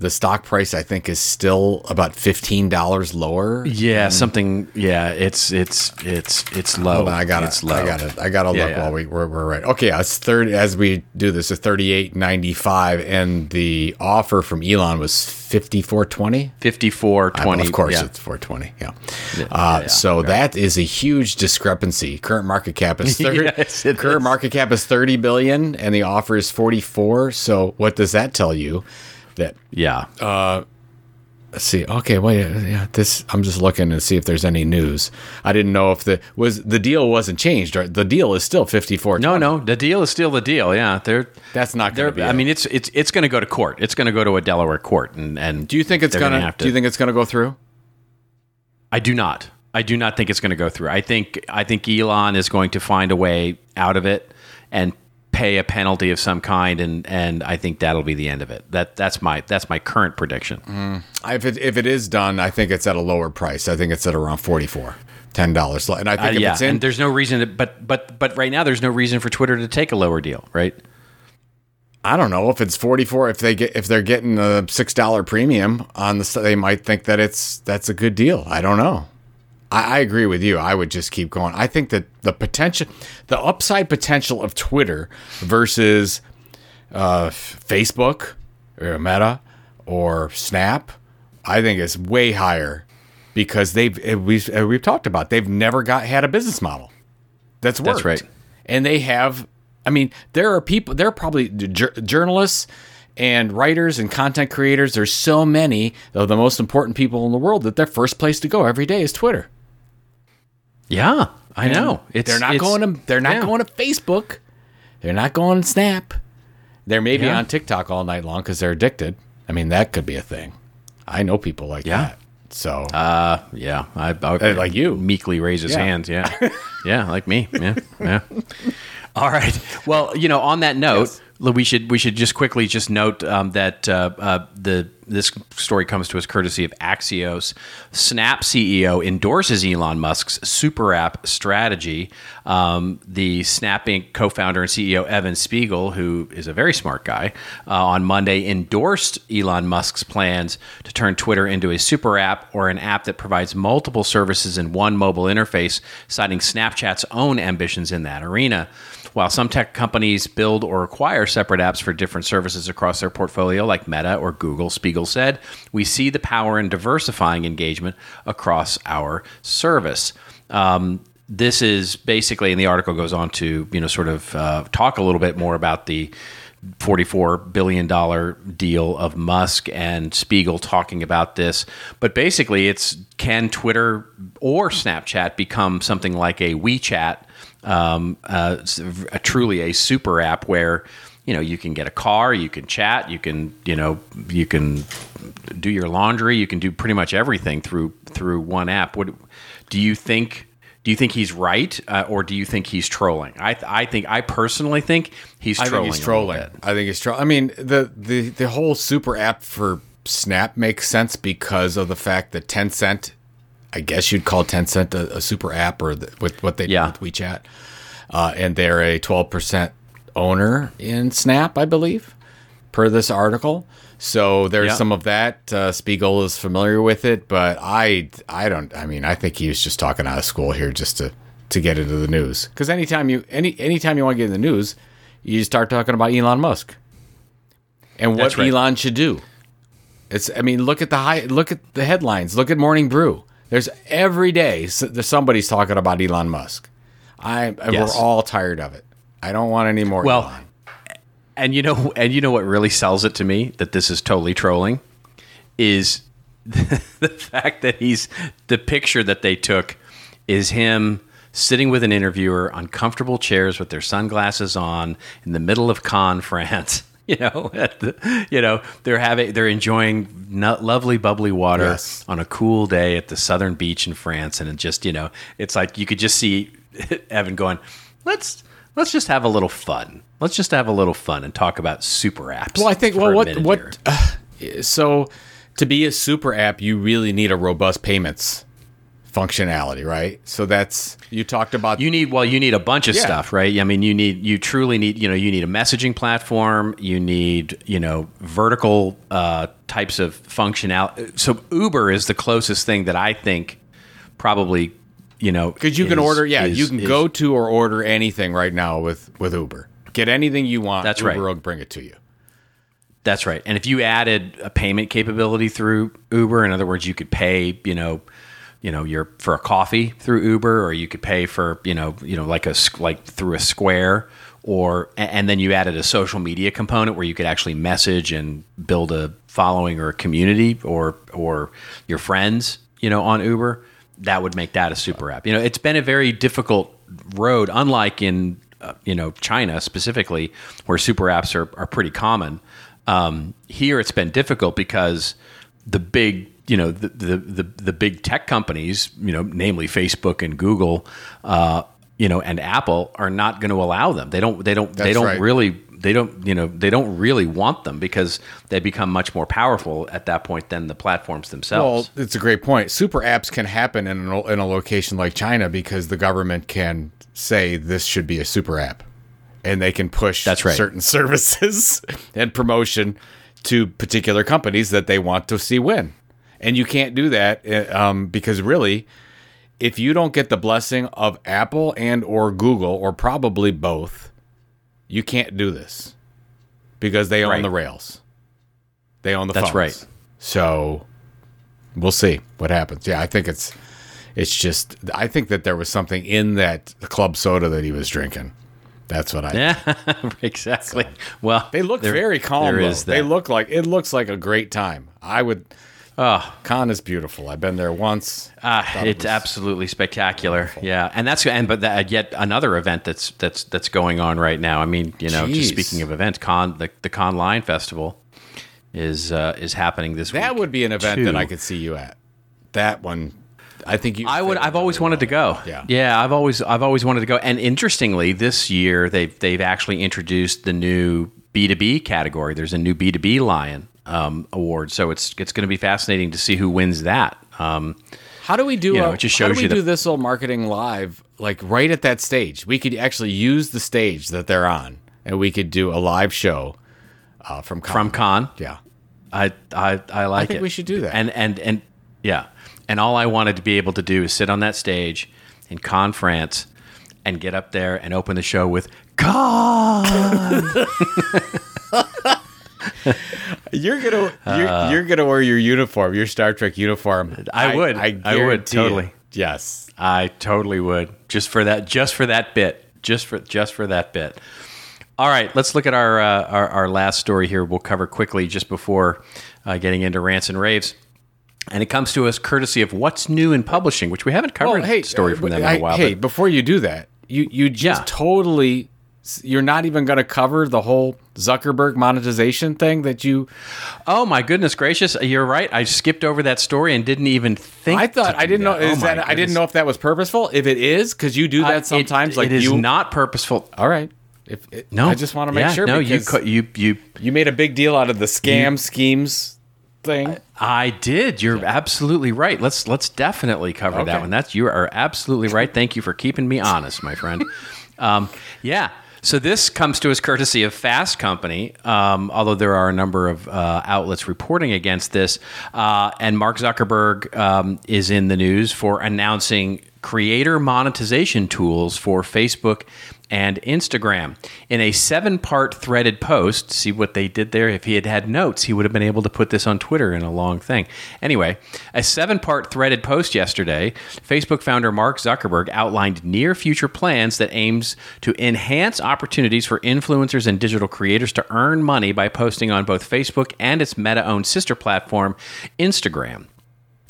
the stock price. I think is still about fifteen dollars lower. yeah, something. Yeah, it's it's it's it's low. I got it's it. low. I got it. I got to Yeah, look yeah. while we we're, we're right. Okay, it's thirty as we do this. It's thirty-eight ninety-five, and the offer from Elon was fifty-four twenty. Fifty-four twenty. Of course, yeah. it's 420. Yeah. uh, so that is a huge discrepancy. Current market cap is *laughs* 30, Yes, current is. market cap is 30 billion and the offer is 44. So what does that tell you? That yeah. Uh, let's see. Okay, wait. Yeah, this I'm just looking to see if there's any news. I didn't know if the was the deal wasn't changed. Right? The deal is still 54. no, no, the deal is still the deal. Yeah, they're That's not they're. going to be. I it. mean, it's it's it's going to go to court. It's going to go to a Delaware court, and and do you think it's going to do you think it's going to go through? I do not. I do not think it's going to go through. I think I think Elon is going to find a way out of it and pay a penalty of some kind, and and I think that'll be the end of it. That that's my that's my current prediction. If it if it is done, I think it's at a lower price. I think it's at around forty four. Ten dollars, and I think Uh, if yeah, it's in, and there's no reason, to, but but but right now there's no reason for Twitter to take a lower deal, right? I don't know if it's forty four. If they get if they're getting a six dollar premium on the, they might think that it's that's a good deal. I don't know. I, I agree with you. I would just keep going. I think that the potential, the upside potential of Twitter versus uh, Facebook or Meta or Snap, I think is way higher because they've eh, we've eh, we've talked about they've never got had a business model that's worked. That's right. And they have. I mean, there are people. There are probably jur- journalists and writers and content creators. There's so many of the most important people in the world that their first place to go every day is Twitter. Yeah, I know. It's they're not it's- going to. They're not yeah. going to Facebook. They're not going to Snap. They're maybe Yeah. on TikTok all night long because they're addicted. I mean, that could be a thing. I know people like Yeah. that. So Uh, yeah, I, I Uh, like you. meekly raise his Yeah. hands. Yeah, *laughs* yeah, like me. Yeah, yeah. All right. Well, you know, on that note, we should we should just quickly just note um, that uh, uh, the this story comes to us courtesy of Axios. Snap CEO endorses Elon Musk's super app strategy. Um, the Snap Inc. co-founder and CEO Evan Spiegel, who is a very smart guy, uh, on Monday endorsed Elon Musk's plans to turn Twitter into a super app or an app that provides multiple services in one mobile interface, citing Snapchat's own ambitions in that arena. While some tech companies build or acquire separate apps for different services across their portfolio, like Meta or Google, Spiegel said, we see the power in diversifying engagement across our service. Um, this is basically, and the article goes on to, you know, sort of uh, talk a little bit more about the $44 billion deal of Musk and Spiegel talking about this. But basically, it's can Twitter or Snapchat become something like a WeChat, um, uh, a, truly a super app where you know you can get a car, you can chat, you can you know you can do your laundry, you can do pretty much everything through through one app. What do you think? Do you think he's right, uh, or do you think he's trolling? I, I think I personally think he's I trolling. think he's trolling. I think he's trolling. I mean, the, the the whole super app for Snap makes sense because of the fact that Tencent, I guess you'd call Tencent a, a super app or the, with what they Yeah. do with WeChat, uh, and they're a twelve percent owner in Snap, I believe, per this article. So there's some of that. Uh, Spiegel is familiar with it, but I I don't. I mean, I think he was just talking out of school here just to to get into the news. Because anytime you any anytime you want to get in the news, you start talking about Elon Musk and what right. Elon should do. It's I mean, look at the high look at the headlines. Look at Morning Brew. There's every day somebody's talking about Elon Musk. I Yes. we're all tired of it. I don't want any more. Well, Elon. and you know, and you know what really sells it to me that this is totally trolling is *laughs* the fact that he's the picture that they took is him sitting with an interviewer on comfortable chairs with their sunglasses on in the middle of Cannes, *laughs* France. *laughs* You know, at the, you know they're having they're enjoying lovely bubbly water Yes. on a cool day at the southern beach in France, and it just you know it's like you could just see *laughs* Evan going, let's let's just have a little fun. Let's just have a little fun and talk about super apps. Well, I think well, what what uh, *sighs* so to be a super app, you really need a robust payments functionality, right? So that's you talked about. You need well, you need a bunch of Yeah. stuff, right? I mean, you need you truly need you know you need a messaging platform. You need you know vertical uh, types of functionality. So Uber is the closest thing that I think probably you know because you can order, yeah, is- you can is- go to or order anything right now with with Uber. Get anything you want. That's Uber right. will bring it to you. That's right. And if you added a payment capability through Uber, in other words, you could pay, you know, you know, your for a coffee through Uber, or you could pay for, you know, you know, like a like through a Square, or and then you added a social media component where you could actually message and build a following or a community, or or your friends, you know, on Uber. That would make that a super app. You know, it's been a very difficult road, unlike in uh, you know China specifically, where super apps are, are pretty common. Um, here, it's been difficult because the big you know the, the the the big tech companies, you know, namely Facebook and Google, uh, you know, and Apple are not going to allow them. They don't. They don't. they don't right. really. They don't. You know. They don't really want them because they become much more powerful at that point than the platforms themselves. Well, it's a great point. Super apps can happen in a, in a location like China because the government can say this should be a super app, and they can push That's right. certain *laughs* services and promotion to particular companies that they want to see win. And you can't do that uh, um, because really, if you don't get the blessing of Apple and or Google or probably both, you can't do this because they own Right. the rails. They own the That's phones. right. So we'll see what happens. Yeah, I think it's it's just I think that there was something in that club soda that he was drinking. That's what I. yeah, *laughs* exactly. Well, They look very calm. There though. They look like it looks like a great time. I would. Oh, Cannes is beautiful. I've been there once. Ah, Thought it it's absolutely spectacular. Yeah, and that's and but that, yet another event that's that's that's going on right now. I mean, you know, Jeez. just speaking of events, Cannes the the Cannes Lions Festival is uh, is happening this week. That would be an event that. I could see you at. That one, I think you. I would. I've always wanted to go. Yeah. yeah. I've always I've always wanted to go. And interestingly, this year they've they've actually introduced the new B two B category. There's a new B two B Lion um, award, so it's it's going to be fascinating to see who wins that. Um, How do we do? You know, a- it just how do shows we you the- do this old marketing live, like right at that stage? We could actually use the stage that they're on, and we could do a live show uh, from Cannes. from Cannes, Yeah. I I I like I think it. we should do that. And and and yeah. And all I wanted to be able to do is sit on that stage in Cannes France and get up there and open the show with Khan. *laughs* *laughs* *laughs* You're gonna you're, you're gonna wear your uniform, your Star Trek uniform. Uh, I would. I would, guarantee it. totally. Yes. I totally would. Just for that just for that bit. Just for just for that bit. All right, let's look at our uh, our, our last story here. We'll cover quickly just before uh, getting into rants and raves. And it comes to us courtesy of What's New in Publishing, which we haven't covered a story from uh, them in a while. Hey, but- before you do that, you you just Yeah. totally you're not even going to cover the whole Zuckerberg monetization thing that you. Oh my goodness gracious! You're right. I skipped over that story and didn't even think. I thought I didn't know. that. Oh Is my that I didn't know if that was purposeful. If it is, because you do Uh, that sometimes. it, like it is you. not purposeful. All right. If it, No, I just want to make Yeah, sure. No, you you you. you made a big deal out of the scam schemes thing. I did. You're absolutely right. Let's let's definitely cover that one. That's you are absolutely right. Thank you for keeping me honest, my friend. *laughs* um, yeah. So this comes to us courtesy of Fast Company, um, although there are a number of uh, outlets reporting against this. Uh, and Mark Zuckerberg um, is in the news for announcing creator monetization tools for Facebook and Instagram. In a seven part threaded post, see what they did there? If he had had notes, he would have been able to put this on Twitter in a long thing. Anyway, a seven part threaded post yesterday, Facebook founder Mark Zuckerberg outlined near future plans that aims to enhance opportunities for influencers and digital creators to earn money by posting on both Facebook and its meta owned sister platform, Instagram.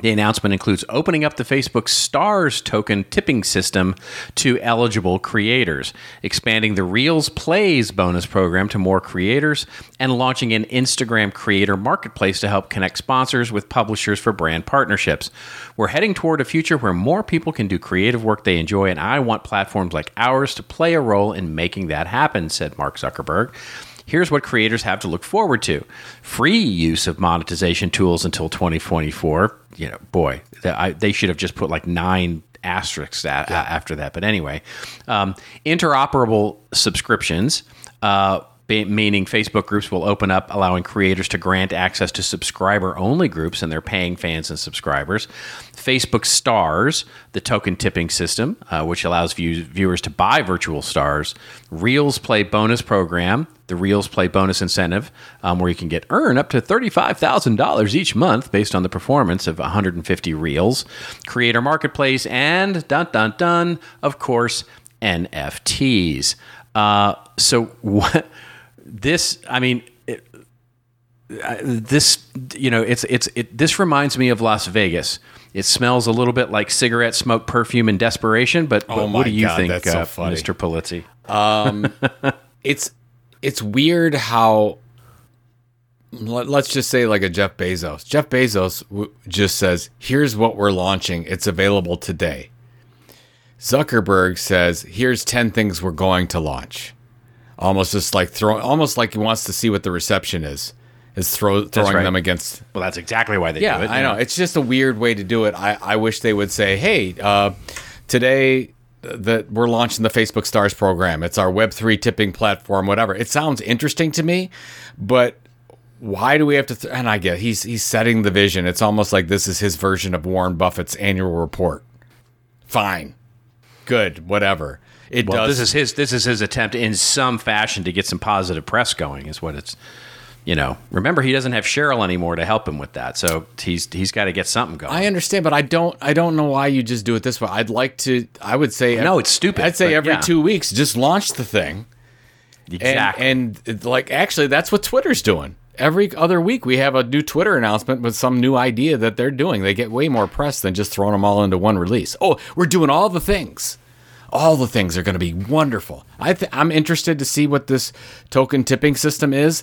The announcement includes opening up the Facebook Stars token tipping system to eligible creators, expanding the Reels Plays bonus program to more creators, and launching an Instagram creator marketplace to help connect sponsors with publishers for brand partnerships. We're heading toward a future where more people can do creative work they enjoy, and I want platforms like ours to play a role in making that happen, said Mark Zuckerberg. Here's what creators have to look forward to free use of monetization tools until 2024. You know, boy, they should have just put like nine asterisks a- after that. But anyway, um, interoperable subscriptions. Uh, Meaning, Facebook groups will open up, allowing creators to grant access to subscriber only groups and their paying fans and subscribers. Facebook Stars, the token tipping system, uh, which allows view- viewers to buy virtual stars. Reels Play bonus program, the Reels Play bonus incentive, um, where you can get earn up to $35,000 each month based on the performance of 150 Reels. Creator Marketplace, and dun dun dun, of course, NFTs. Uh, so *laughs* what? This, I mean, it, this, you know, it's it's it. This reminds me of Las Vegas. It smells a little bit like cigarette smoke, perfume, and desperation. But, but Oh my what do you God, think, so uh, funny. Mr. Pulizzi? *laughs* it's it's weird how let- let's just say like a Jeff Bezos. Jeff Bezos w- just says, "Here's what we're launching. It's available today." Zuckerberg says, "Here's 10 things we're going to launch." Almost just like throwing almost like he wants to see what the reception is. Is throw throwing right. them against Well, that's exactly why they yeah, do it. I know. It's just a weird way to do it. I, I wish they would say, hey, uh, today that we're launching the Facebook Stars program. It's our Web3 tipping platform, whatever. It sounds interesting to me, but why do we have to? Th- and I get he's he's setting the vision. It's almost like this is his version of Warren Buffett's annual report. Fine, good, whatever. It Well, does. this is his this is his attempt in some fashion to get some positive press going. Is what it's. You know, remember he doesn't have Sheryl anymore to help him with that, so he's he's got to get something going. I understand, but I don't. I don't know why you just do it this way. I'd like to. I would say No, it's stupid, I'd say every yeah. two weeks, just launch the thing. exactly. And, and like actually, that's what Twitter's doing. Every other week, we have a new Twitter announcement with some new idea that they're doing. They get way more press than just throwing them all into one release. Oh, we're doing all the things. All the things are going to be wonderful. I th- I'm interested to see what this token tipping system is.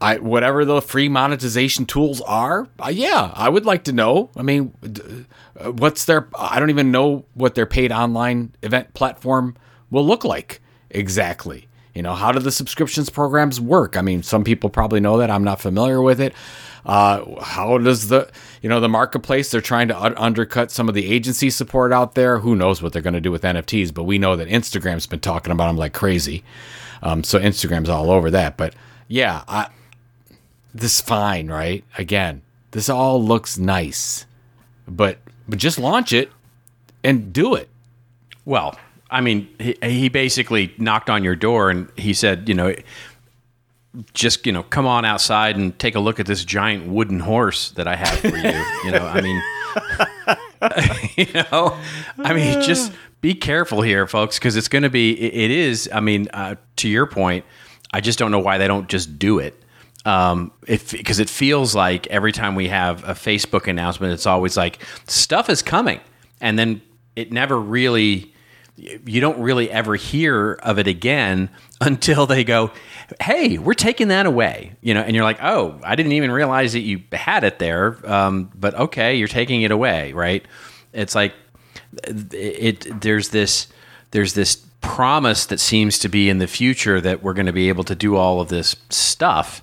I, whatever the free monetization tools are, uh, yeah, I would like to know. I mean, uh, what's their? I don't even know what their paid online event platform will look like exactly. You know, how do the subscriptions programs work? I mean, some people probably know that. I'm not familiar with it. Uh, how does the you know the marketplace? They're trying to un- undercut some of the agency support out there. Who knows what they're going to do with NFTs? But we know that Instagram's been talking about them like crazy. Um, so Instagram's all over that. But yeah, I, this is fine, right? Again, this all looks nice, but but just launch it and do it. Well, I mean, he, he basically knocked on your door and he said, you know, just you know, come on outside and take a look at this giant wooden horse that I have for you. you know, I mean, *laughs* you know, I mean, just be careful here, folks, because it's going to be. It, it is. I mean, uh, to your point, I just don't know why they don't just do it. Um, because it feels like every time we have a Facebook announcement, it's always like stuff is coming, and then it never really you don't really ever hear of it again *laughs* until they go, "Hey, we're taking that away," you know, and you're like, "Oh, I didn't even realize that you had it there." Um, but okay, you're taking it away, right? It's like it, it. There's this. There's this promise that seems to be in the future that we're going to be able to do all of this stuff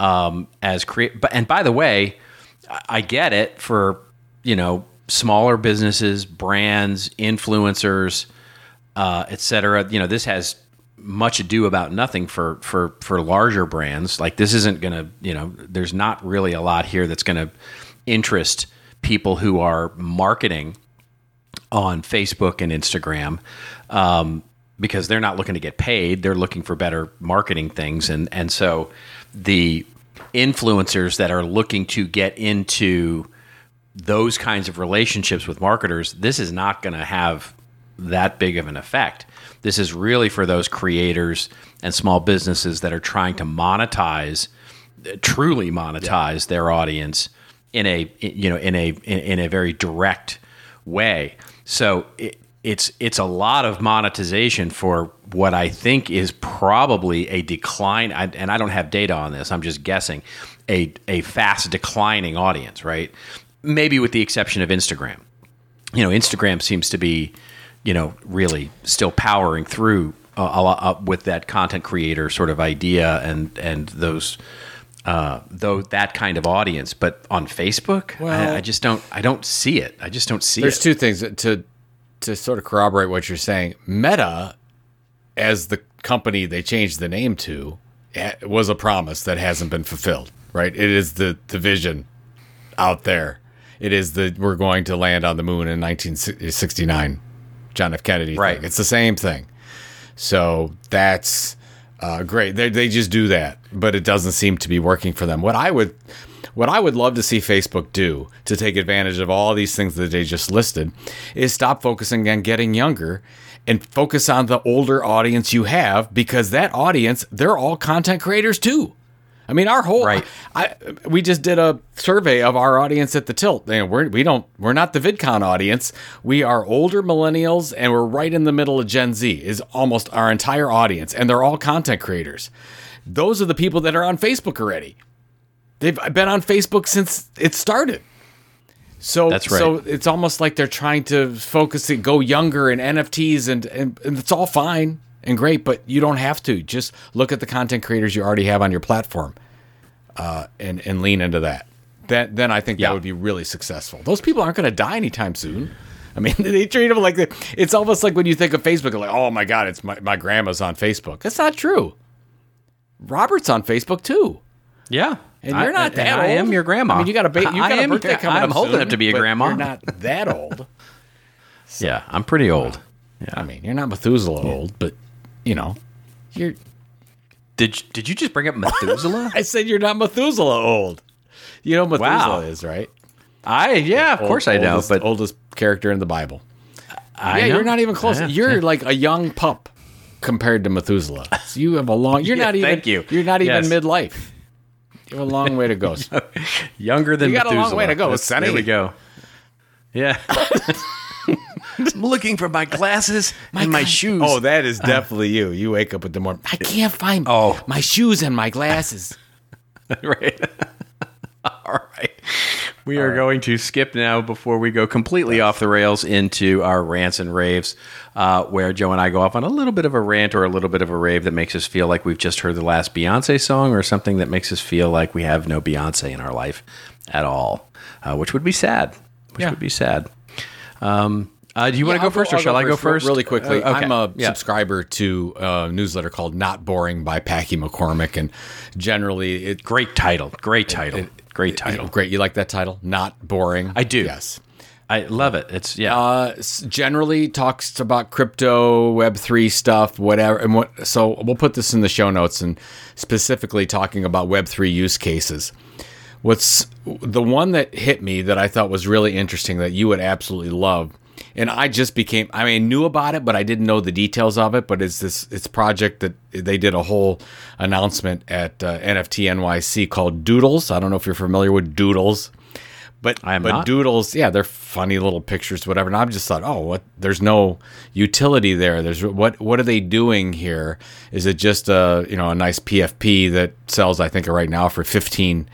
um, as create. But and by the way, I- I get it for you know smaller businesses, brands, influencers, uh, et cetera. You know, this has much ado about nothing for for for larger brands. Like this isn't going to you know, there's not really a lot here that's going to interest people who are marketing on Facebook and Instagram um, because they're not looking to get paid. They're looking for better marketing things, and and so the influencers that are looking to get into those kinds of relationships with marketers, this is not going to have that big of an effect. This is really for those creators and small businesses that are trying to monetize, truly monetize their audience in a you know in a in, a very direct way. So it, it's it's a lot of monetization for what I think is probably a decline. I, and I don't have data on this. I'm just guessing a a fast declining audience, right? Maybe with the exception of Instagram. You know, Instagram seems to be, you know, really still powering through uh, a lot uh, with that content creator sort of idea and and those uh, though that kind of audience. But on Facebook, Well- I, I just don't I don't see it. I just don't see it. There's it. two things that- to to sort of corroborate what you're saying. Meta, as the company they changed the name to, was a promise that hasn't been fulfilled. Right? It is the the vision out there. It is the we're going to land on the moon in 1969, John F. Kennedy. thing. Right. It's the same thing. So that's uh, great. They, they just do that, but it doesn't seem to be working for them. What I would, what I would love to see Facebook do to take advantage of all these things that they just listed, is stop focusing on getting younger and focus on the older audience you have because that audience they're all content creators too. I mean, our whole Right. I we just did a survey of our audience at the Tilt. And we're we don't we're not the VidCon audience. We are older millennials, and we're right in the middle of Gen Z. Is almost our entire audience, and they're all content creators. Those are the people that are on Facebook already. They've been on Facebook since it started. So That's right. So it's almost like they're trying to focus it, go younger in NFTs, and, and and it's all fine and great, but you don't have to. Just look at the content creators you already have on your platform, uh, and and lean into that. Then then I think Yeah. that would be really successful. Those people aren't going to die anytime soon. I mean, *laughs* they treat them like the, it's almost like when you think of Facebook, like, oh my god, it's my my grandma's on Facebook. That's not true. Robert's on Facebook too. Yeah. And you're not that and old. I am your grandma. I mean, you got a ba- you I got a am- birthday coming I'm up holding soon, up to be a grandma. You're not that old. *laughs* yeah, I'm pretty old. Yeah. I mean, you're not Methuselah old, but you know, you're. Did did you just bring up Methuselah? *laughs* I said you're not Methuselah old. You know who Methuselah Wow. is, right? I yeah, of course I know, oldest, but oldest character in the Bible. I yeah, know. you're not even close. Yeah, you're yeah. like a young pup compared to Methuselah. So you have a long. You're *laughs* Yeah, not even. thank you. You're not even Yes. midlife. You have a long way to go. *laughs* younger than You got a long way to go, That's- Sonny. There we go. Yeah. *laughs* I'm looking for my glasses and my shoes. Oh, that is definitely you. You wake up with the morning. I can't find Oh. my shoes and my glasses. *laughs* right. *laughs* All right. We are going to skip now before we go completely off the rails into our rants and raves, uh, where Joe and I go off on a little bit of a rant or a little bit of a rave that makes us feel like we've just heard the last Beyonce song or something that makes us feel like we have no Beyonce in our life at all, uh, which would be sad. Which Yeah. would be sad. Um, uh, do you want to Yeah, go I'll first or I'll shall I go first? Really quickly, Uh, okay. I'm a Yeah. subscriber to a newsletter called Not Boring by Packy McCormick, and generally it Great title. Great title. Great title. Great, you like that title? Not boring. I do. Yes. I love it. It's yeah. Uh, generally talks about crypto, Web three stuff, whatever. And what? So we'll put this in the show notes, and specifically talking about Web three use cases. What's the one that hit me that I thought was really interesting that you would absolutely love, and I just became I mean knew about it, but I didn't know the details of it. But it's this it's project that they did a whole announcement at uh, NFT NYC called Doodles. I don't know if you're familiar with Doodles. But I am but not. doodles, yeah, they're funny little pictures, whatever. And I just thought, oh, what? There's no utility there. There's what? What are they doing here? Is it just a you know a nice PFP that sells? I think right now for 15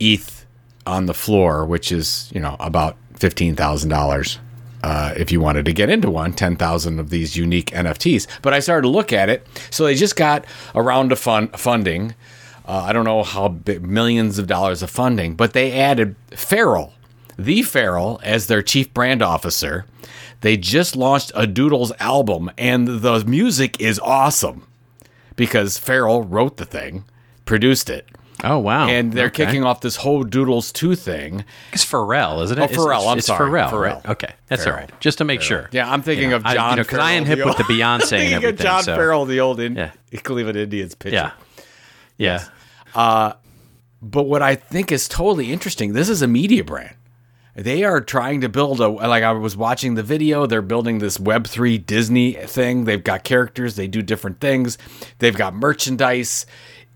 ETH on the floor, which is you know about fifteen thousand dollars. Uh, if you wanted to get into one, 10,000 of these unique NFTs. But I started to look at it. So they just got a round of fun, funding. Uh, I don't know how big, millions of dollars of funding, but they added Farrell, the Farrell, as their chief brand officer. They just launched a Doodles album, and the music is awesome because Farrell wrote the thing, produced it, oh wow. and they're Okay. kicking off this whole Doodles 2 thing. It's Pharrell, isn't it? Oh, Pharrell, It's, I'm it's sorry, Pharrell. Pharrell. Okay, that's Pharrell. all right. Just to make sure. Yeah, I'm thinking You know, of I- John you know, 'cause I am Farrell, hip with the Beyonce *laughs* and thinking of everything, John so- Farrell, the old in- Yeah. Cleveland Indians pitcher. Yeah. Yeah. Uh, but what I think is totally interesting, this is a media brand. They are trying to build a like I was watching the video, they're building this web3 Disney thing. They've got characters, they do different things. They've got merchandise.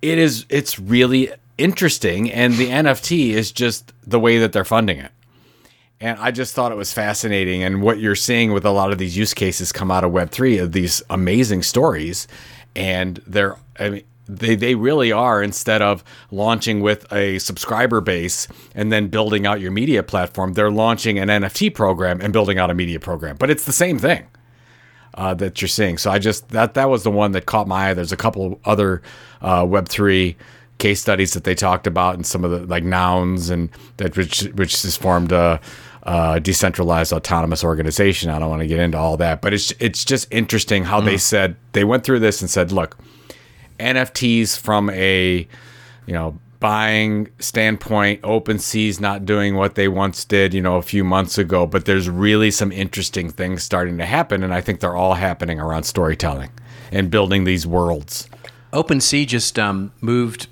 It is it's really interesting and the NFT is just the way that they're funding it. And I just thought it was fascinating. And what you're seeing with a lot of these use cases come out of Web3 of these amazing stories. And they're, I mean, they, they really are, instead of launching with a subscriber base and then building out your media platform, they're launching an NFT program and building out a media program. But it's the same thing uh, that you're seeing. So I just, that, that was the one that caught my eye. There's a couple other uh, Web3 case studies that they talked about and some of the like nouns and that which which has formed a, a decentralized autonomous organization. I don't want to get into all that, but it's it's just interesting how they said they went through this and said, look, NFTs from a you know buying standpoint, OpenSea's not doing what they once did, you know, a few months ago, but there's really some interesting things starting to happen, and I think they're all happening around storytelling and building these worlds. OpenSea just um, moved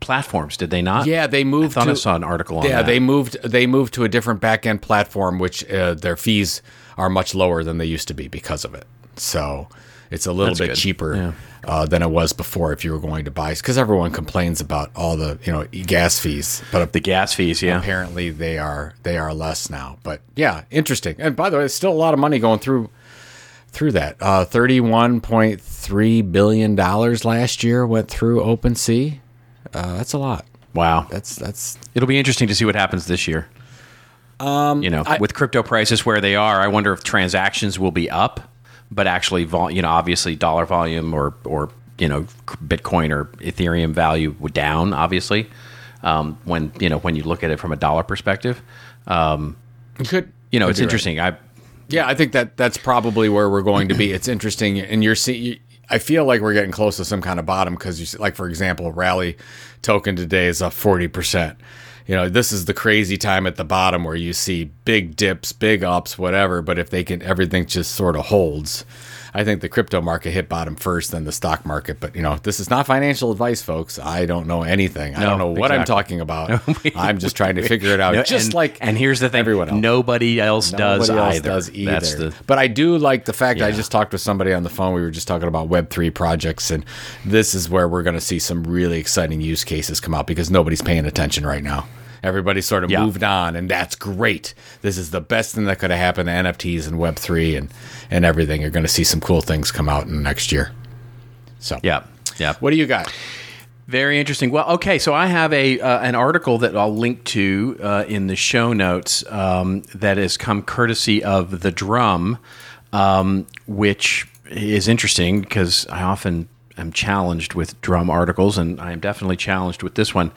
platforms, did they not? Yeah, they I moved. thought to, I saw an article on Yeah, that. they moved. They moved to a different back end platform, which uh, their fees are much lower than they used to be because of it. So it's a little That's bit good. cheaper Yeah. Uh, than it was before if you were going to buy. Because everyone complains about all the you know gas fees, but the gas fees, yeah. apparently they are they are less now. But yeah, interesting. And by the way, it's still a lot of money going through through that. Uh, Thirty one point three billion dollars last year went through OpenSea. Uh, that's a lot. Wow. That's that's It'll be interesting to see what happens this year. Um, you know, with crypto prices where they are, I wonder if transactions will be up, but actually, vol- you know, obviously dollar volume or or you know, Bitcoin or Ethereum value down. Obviously, um, when you know when you look at it from a dollar perspective, um, you could you know, it's be right. interesting. I Yeah, I think that that's probably where we're going to be. It's interesting, and you're seeing. I feel like we're getting close to some kind of bottom because you see, like for example, rally token today is up forty percent. You know, this is the crazy time at the bottom where you see big dips, big ups, whatever. But if they can, everything just sort of holds. I think the crypto market hit bottom first, then the stock market. But you know, this is not financial advice, folks. I don't know anything. I don't know what I'm talking about. *laughs* I'm just trying to figure it out, No, just and, like and here's the thing: everyone else. nobody else does Nobody else either. does either. The but I do like the fact I just talked with somebody on the phone. We were just talking about Web three projects, and this is where we're going to see some really exciting use cases come out because nobody's paying attention right now. Everybody sort of Yeah. moved on, and that's great. This is the best thing that could have happened to NFTs and Web three and and everything. You're going to see some cool things come out in next year. So, yeah, yeah. what do you got? Very interesting. Well, okay, so I have a uh, an article that I'll link to uh, in the show notes um, that has come courtesy of the Drum, um, which is interesting because I often am challenged with Drum articles, and I am definitely challenged with this one.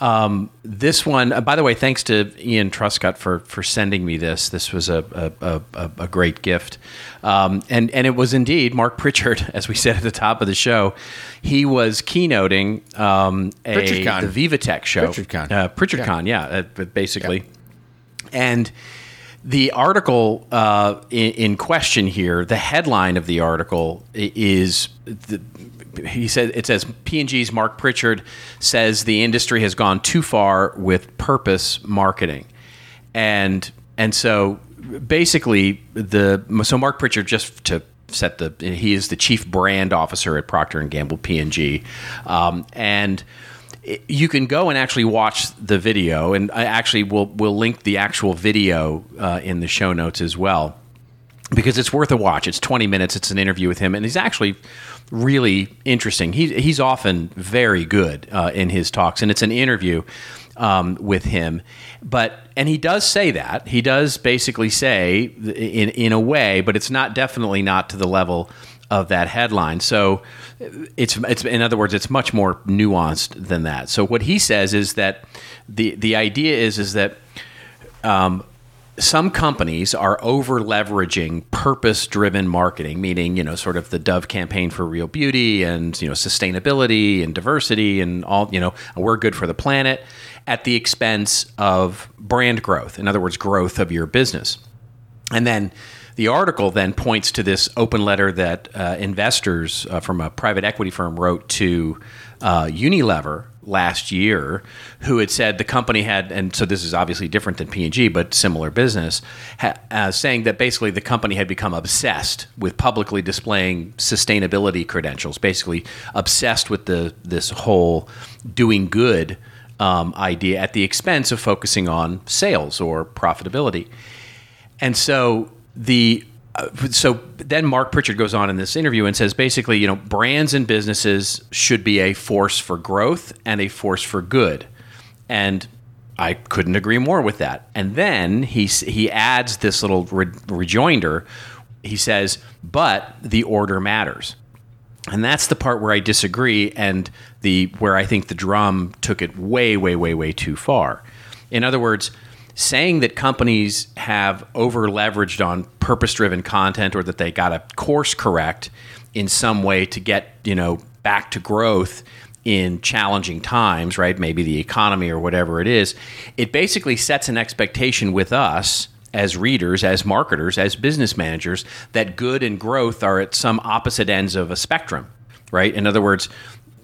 Um, this one, uh, by the way, thanks to Ian Truscott for for sending me this. This was a a, a, a great gift, um, and and it was indeed Mark Pritchard, *laughs* as we said at the top of the show. He was keynoting um, a, the VivaTech show. PritchardCon. Uh, PritchardCon, yeah, uh, but basically. And the article uh, in, in question here, the headline of the article is the, he said it says P&G's Mark Pritchard says the industry has gone too far with purpose marketing, and and so basically the so Mark Pritchard just to set the he is the chief brand officer at Procter and Gamble P&G, um, and you can go and actually watch the video, and I actually will will link the actual video uh, in the show notes as well, because it's worth a watch. It's 20 minutes. It's an interview with him, and he's actually really interesting. He, he's often very good uh, in his talks, and it's an interview um, with him. But and he does say that he does basically say in in a way, but it's not definitely not to the level of that headline. So it's it's in other words, it's much more nuanced than that. So what he says is that the the idea is is that um, some companies are over leveraging purpose driven marketing, meaning, you know, sort of the Dove campaign for real beauty and, you know, sustainability and diversity and all, you know, we're good for the planet at the expense of brand growth. In other words, growth of your business. And then the article then points to this open letter that uh, investors uh, from a private equity firm wrote to uh, Unilever last year, who had said the company had, and so this is obviously different than P&G, but similar business, ha, uh, saying that basically the company had become obsessed with publicly displaying sustainability credentials, basically obsessed with the this whole doing good um, idea at the expense of focusing on sales or profitability. And so the Uh, so then Mark Pritchard goes on in this interview and says basically, you know, brands and businesses should be a force for growth and a force for good. And I couldn't agree more with that. And then he he adds this little re- rejoinder. He says, "But the order matters." And that's the part where I disagree and the where I think the drum took it way way way way too far. In other words, saying that companies have over leveraged on purpose driven content or that they got to course correct in some way to get, you know, back to growth in challenging times, right? Maybe the economy or whatever it is. It basically sets an expectation with us as readers, as marketers, as business managers that good and growth are at some opposite ends of a spectrum, right? In other words,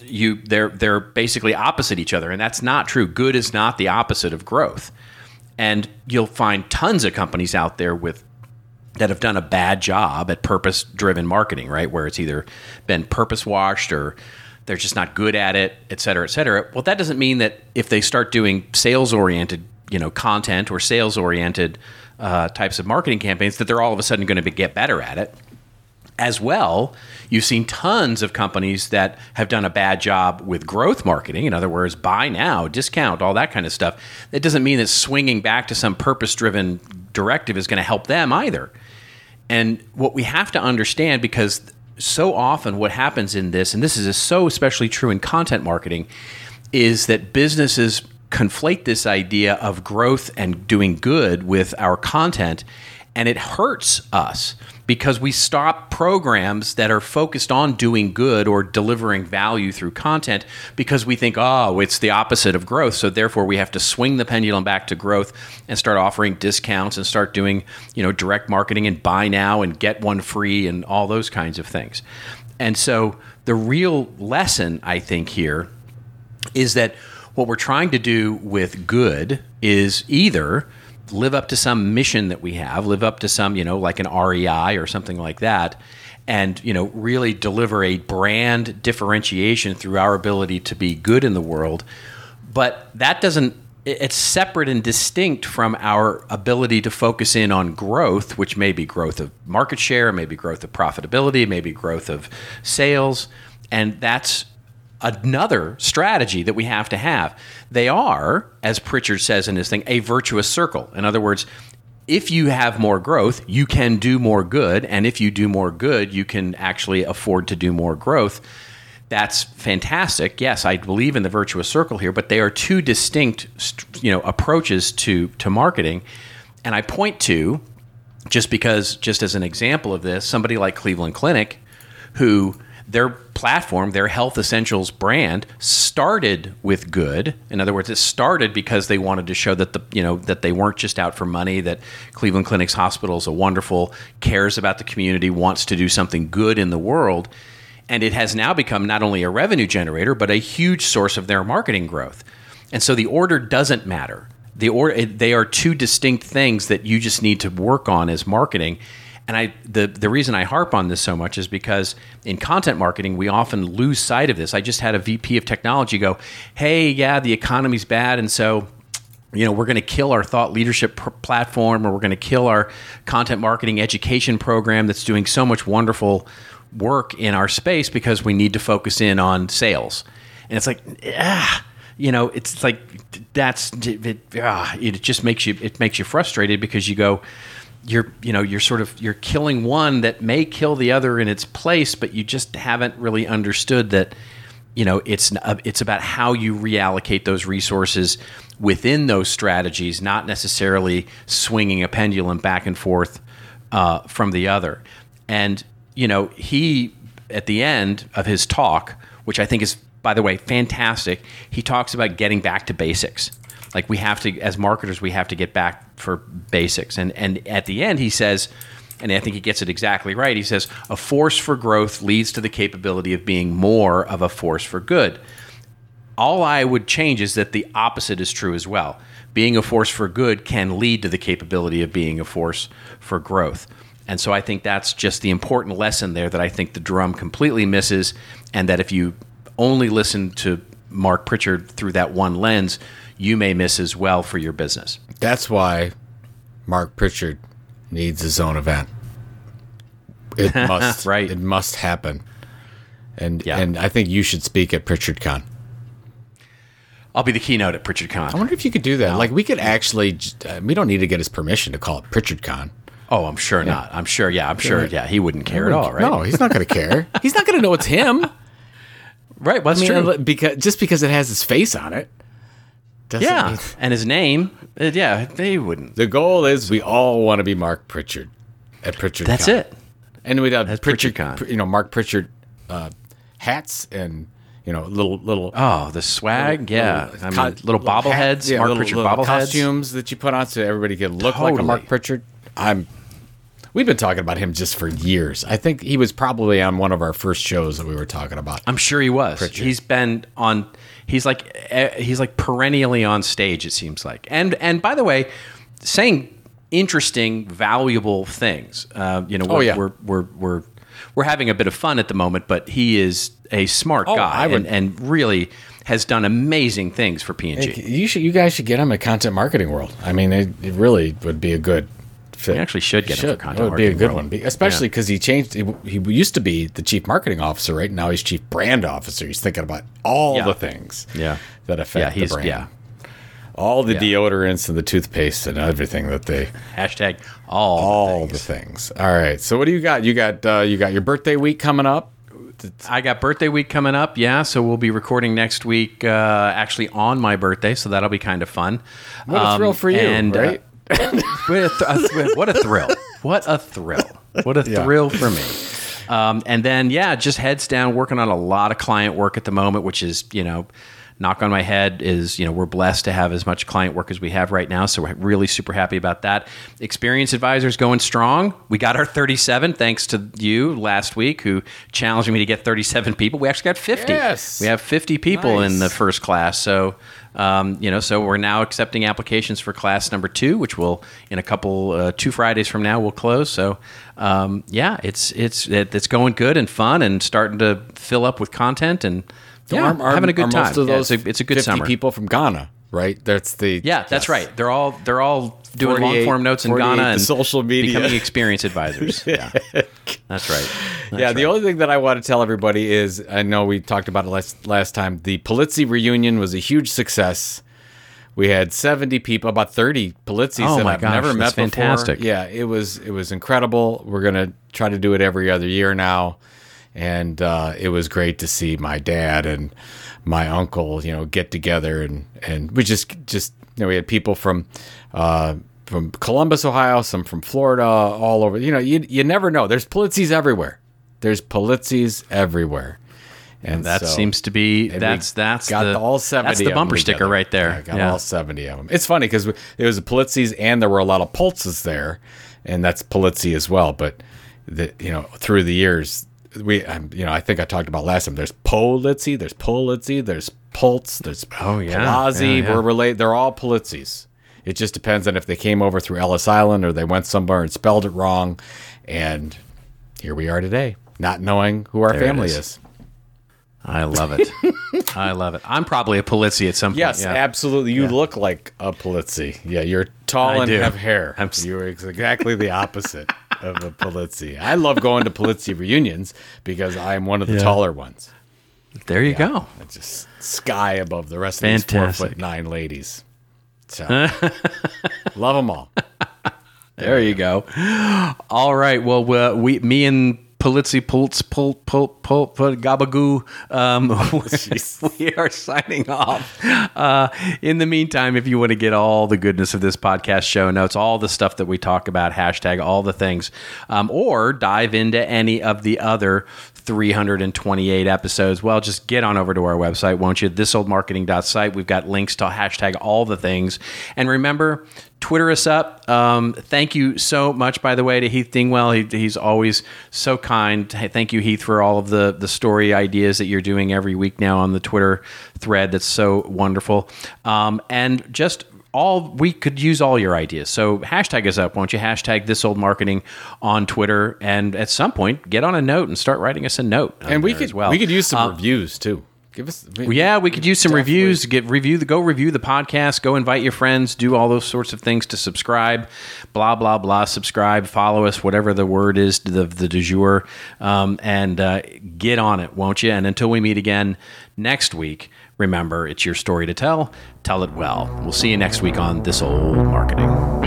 you they're they're basically opposite each other and that's not true. Good is not the opposite of growth. And you'll find tons of companies out there with that have done a bad job at purpose driven marketing, right? Where it's either been purpose washed or they're just not good at it, et cetera, et cetera. Well, that doesn't mean that if they start doing sales oriented, you know, content or sales oriented uh, types of marketing campaigns, that they're all of a sudden going to get better at it. As well, you've seen tons of companies that have done a bad job with growth marketing. In other words, buy now, discount, all that kind of stuff. That doesn't mean that swinging back to some purpose driven directive is going to help them either. And what we have to understand, because so often what happens in this, and this is so especially true in content marketing, is that businesses conflate this idea of growth and doing good with our content, and it hurts us because we stop programs that are focused on doing good or delivering value through content because we think, oh, it's the opposite of growth. So therefore, we have to swing the pendulum back to growth and start offering discounts and start doing, you know, direct marketing and buy now and get one free and all those kinds of things. And so the real lesson, I think, here is that what we're trying to do with good is either live up to some mission that we have, live up to some, you know, like an REI or something like that, and, you know, really deliver a brand differentiation through our ability to be good in the world. But that doesn't, it's separate and distinct from our ability to focus in on growth, which may be growth of market share, maybe growth of profitability, maybe growth of sales. And that's another strategy that we have to have. They are, as Pritchard says in his thing, a virtuous circle. In other words, if you have more growth, you can do more good. And if you do more good, you can actually afford to do more growth. That's fantastic. Yes, I believe in the virtuous circle here, but they are two distinct you know, approaches to, to marketing. And I point to, just because, just as an example of this, somebody like Cleveland Clinic, who their platform, their Health Essentials brand, started with good. In other words, it started because they wanted to show that the you know that they weren't just out for money. That Cleveland Clinic's hospital is a wonderful, cares about the community, wants to do something good in the world, and it has now become not only a revenue generator but a huge source of their marketing growth. And so the order doesn't matter. The order they are two distinct things that you just need to work on as marketing and I the the reason I harp on this so much is because in content marketing we often lose sight of this. I just had a VP of technology go, "Hey, yeah, the economy's bad, and so." You know, we're going to kill our thought leadership pr- platform, or we're going to kill our content marketing education program that's doing so much wonderful work in our space because we need to focus in on sales. And it's like, ah, you know, it's like that's it, ah, it just makes you it makes you frustrated because you go, you're you know you're sort of you're killing one that may kill the other in its place but you just haven't really understood that you know it's it's about how you reallocate those resources within those strategies not necessarily swinging a pendulum back and forth uh, from the other. And you know he at the end of his talk which i think is by the way fantastic he talks about getting back to basics like we have to, as marketers, we have to get back for basics. And and at the end, he says, and I think he gets it exactly right. He says, a force for growth leads to the capability of being more of a force for good. All I would change is that the opposite is true as well. Being a force for good can lead to the capability of being a force for growth. And so I think that's just the important lesson there that I think the drum completely misses. And that if you only listen to Mark Pritchard through that one lens, you may miss as well for your business. That's why Mark Pritchard needs his own event. It *laughs* must right. It must happen. And yeah. and I think you should speak at Pritchard PritchardCon. I'll be the keynote at Pritchard PritchardCon. I wonder if you could do that. Like we could actually uh, we don't need to get his permission to call it Pritchard PritchardCon. Oh, I'm sure yeah. not. I'm sure. Yeah, I'm sure. Yeah, he wouldn't care at all, right? No, he's not going to care. *laughs* he's not going to know it's him. Right. Well, I mean, true? Because just because it has his face on it. Doesn't yeah, mean... and his name. Uh, yeah, they wouldn't. The goal is we all want to be Mark Pritchard at Pritchard. That's Con. it. And we'd have That's Pritchard, Pritchard you know, Mark Pritchard uh, hats and you know, little little. Oh, the swag, little, yeah. Little, I mean, little bobbleheads, yeah, Mark little, Pritchard bobbleheads, costumes that you put on so everybody could look totally. like a Mark Pritchard. I'm. We've been talking about him just for years. I think he was probably on one of our first shows that we were talking about. I'm sure he was. Pritchard. He's been on he's like eh, he's like perennially on stage. It seems like, and and by the way, saying interesting, valuable things. Uh, you know, oh, we're, oh, yeah. we're we're we're we're having a bit of fun at the moment, but he is a smart oh, guy would, and, and really has done amazing things for P&G. You should, you guys should get him at Content Marketing World. I mean, it, it really would be a good fit. We actually should get him for content That would be a good role. one, especially because he changed. He, he used to be the chief marketing officer, right? Now he's chief brand officer. He's thinking about all Yeah. the things Yeah. that affect Yeah, he's the brand. yeah. all the Yeah. deodorants and the toothpaste and everything that they Hashtag all. all the things. All right. So what do you got? You got uh, you got your birthday week coming up. I got birthday week coming up, yeah. So we'll be recording next week, uh, actually on my birthday. So that'll be kind of fun. What a Um, thrill for you, and, uh, right? what, a th- a th- what a thrill! What a thrill! What a Yeah. thrill for me! Um, and then yeah, just heads down, working on a lot of client work at the moment, which is you know, knock on my head is you know we're blessed to have as much client work as we have right now, so we're really super happy about that. Experience advisors going strong. We got our 37 thanks to you last week, who challenged me to get 37 people. We actually got 50. Yes. We have 50 people in the first class. So, um, you know, so we're now accepting applications for class number two, which will in a couple uh, two Fridays from now will close. So, um, yeah, it's it's it, it's going good and fun and starting to fill up with content and yeah, having a good time. Most of Yeah, those it's, a, it's a good 50 summer. people from Ghana, right? That's the Yeah, that's yes. right. They're all they're all doing long form notes in Ghana and social media. becoming experience advisors. *laughs* Yeah, that's right. That's yeah, the right. only thing that I want to tell everybody is I know we talked about it last last time. The Pulizzi reunion was a huge success. We had 70 people, about 30 Pulizzis Oh that my I've gosh, never met fantastic. before. Yeah, it was it was incredible. We're gonna try to do it every other year now, and uh, it was great to see my dad and my uncle, you know, get together and and we just just you know we had people from. Uh, from Columbus, Ohio, some from Florida, all over. You know, you, you never know. There's Pulizzis everywhere. There's Pulizzis everywhere. And that so- seems to be that's that's got the all 70 that's the bumper sticker together. right there. Yeah, I got all 70 of them. It's funny because there was a Polizzis and there were a lot of Pulses there, and that's Polizzi as well. But the, you know, through the years, we, um, you know, I think I talked about last time. There's Polizzi, there's Polizzi, there's Pulse, there's Oh, yeah. Palazzi. Yeah, yeah. We're related. They're all Pulizzis. It just depends on if they came over through Ellis Island or they went somewhere and spelled it wrong. And here we are today, not knowing who our There family is. is. I love it. *laughs* I love it. I'm probably a Pulizzi at some point. Yes, yeah. absolutely. You look like a Pulizzi. Yeah, you're tall I and do. have hair. I'm You're exactly the opposite *laughs* of a Pulizzi. I love going to Pulizzi reunions because I'm one of the taller ones. There you go. I just sky above the rest of these four foot nine ladies. So *laughs* love them all. There you go. All right. Well, we, me and Pulizzi, Pultz, Pul, Pul, Pul, Pul, Gabagoo, um, *laughs* we are signing off. Uh, in the meantime, if you want to get all the goodness of this podcast show notes, all the stuff that we talk about, hashtag all the things, um, or dive into any of the other 328 episodes, well, just get on over to our website, won't you? Thisoldmarketing.site. We've got links to hashtag all the things. And remember, Twitter us up. Um, thank you so much, by the way, to Heath Dingwell. He, he's always so kind. Hey, Thank you, Heath, for all of the, the story ideas that you're doing every week now on the Twitter thread. That's so wonderful. Um, and just all we could use all your ideas. So hashtag us up, won't you? Hashtag this old marketing on Twitter, and at some point get on a note and start writing us a note. And we could as well. we could use some Uh, reviews too. Give us yeah, we could use some Definitely. reviews. Get review the go review the podcast. Go invite your friends. Do all those sorts of things to subscribe. Blah blah blah. Subscribe, follow us, whatever the word is, the the du jour, um, and uh, get on it, won't you? And until we meet again next week, remember it's your story to tell. Tell it well. We'll see you next week on this old marketing.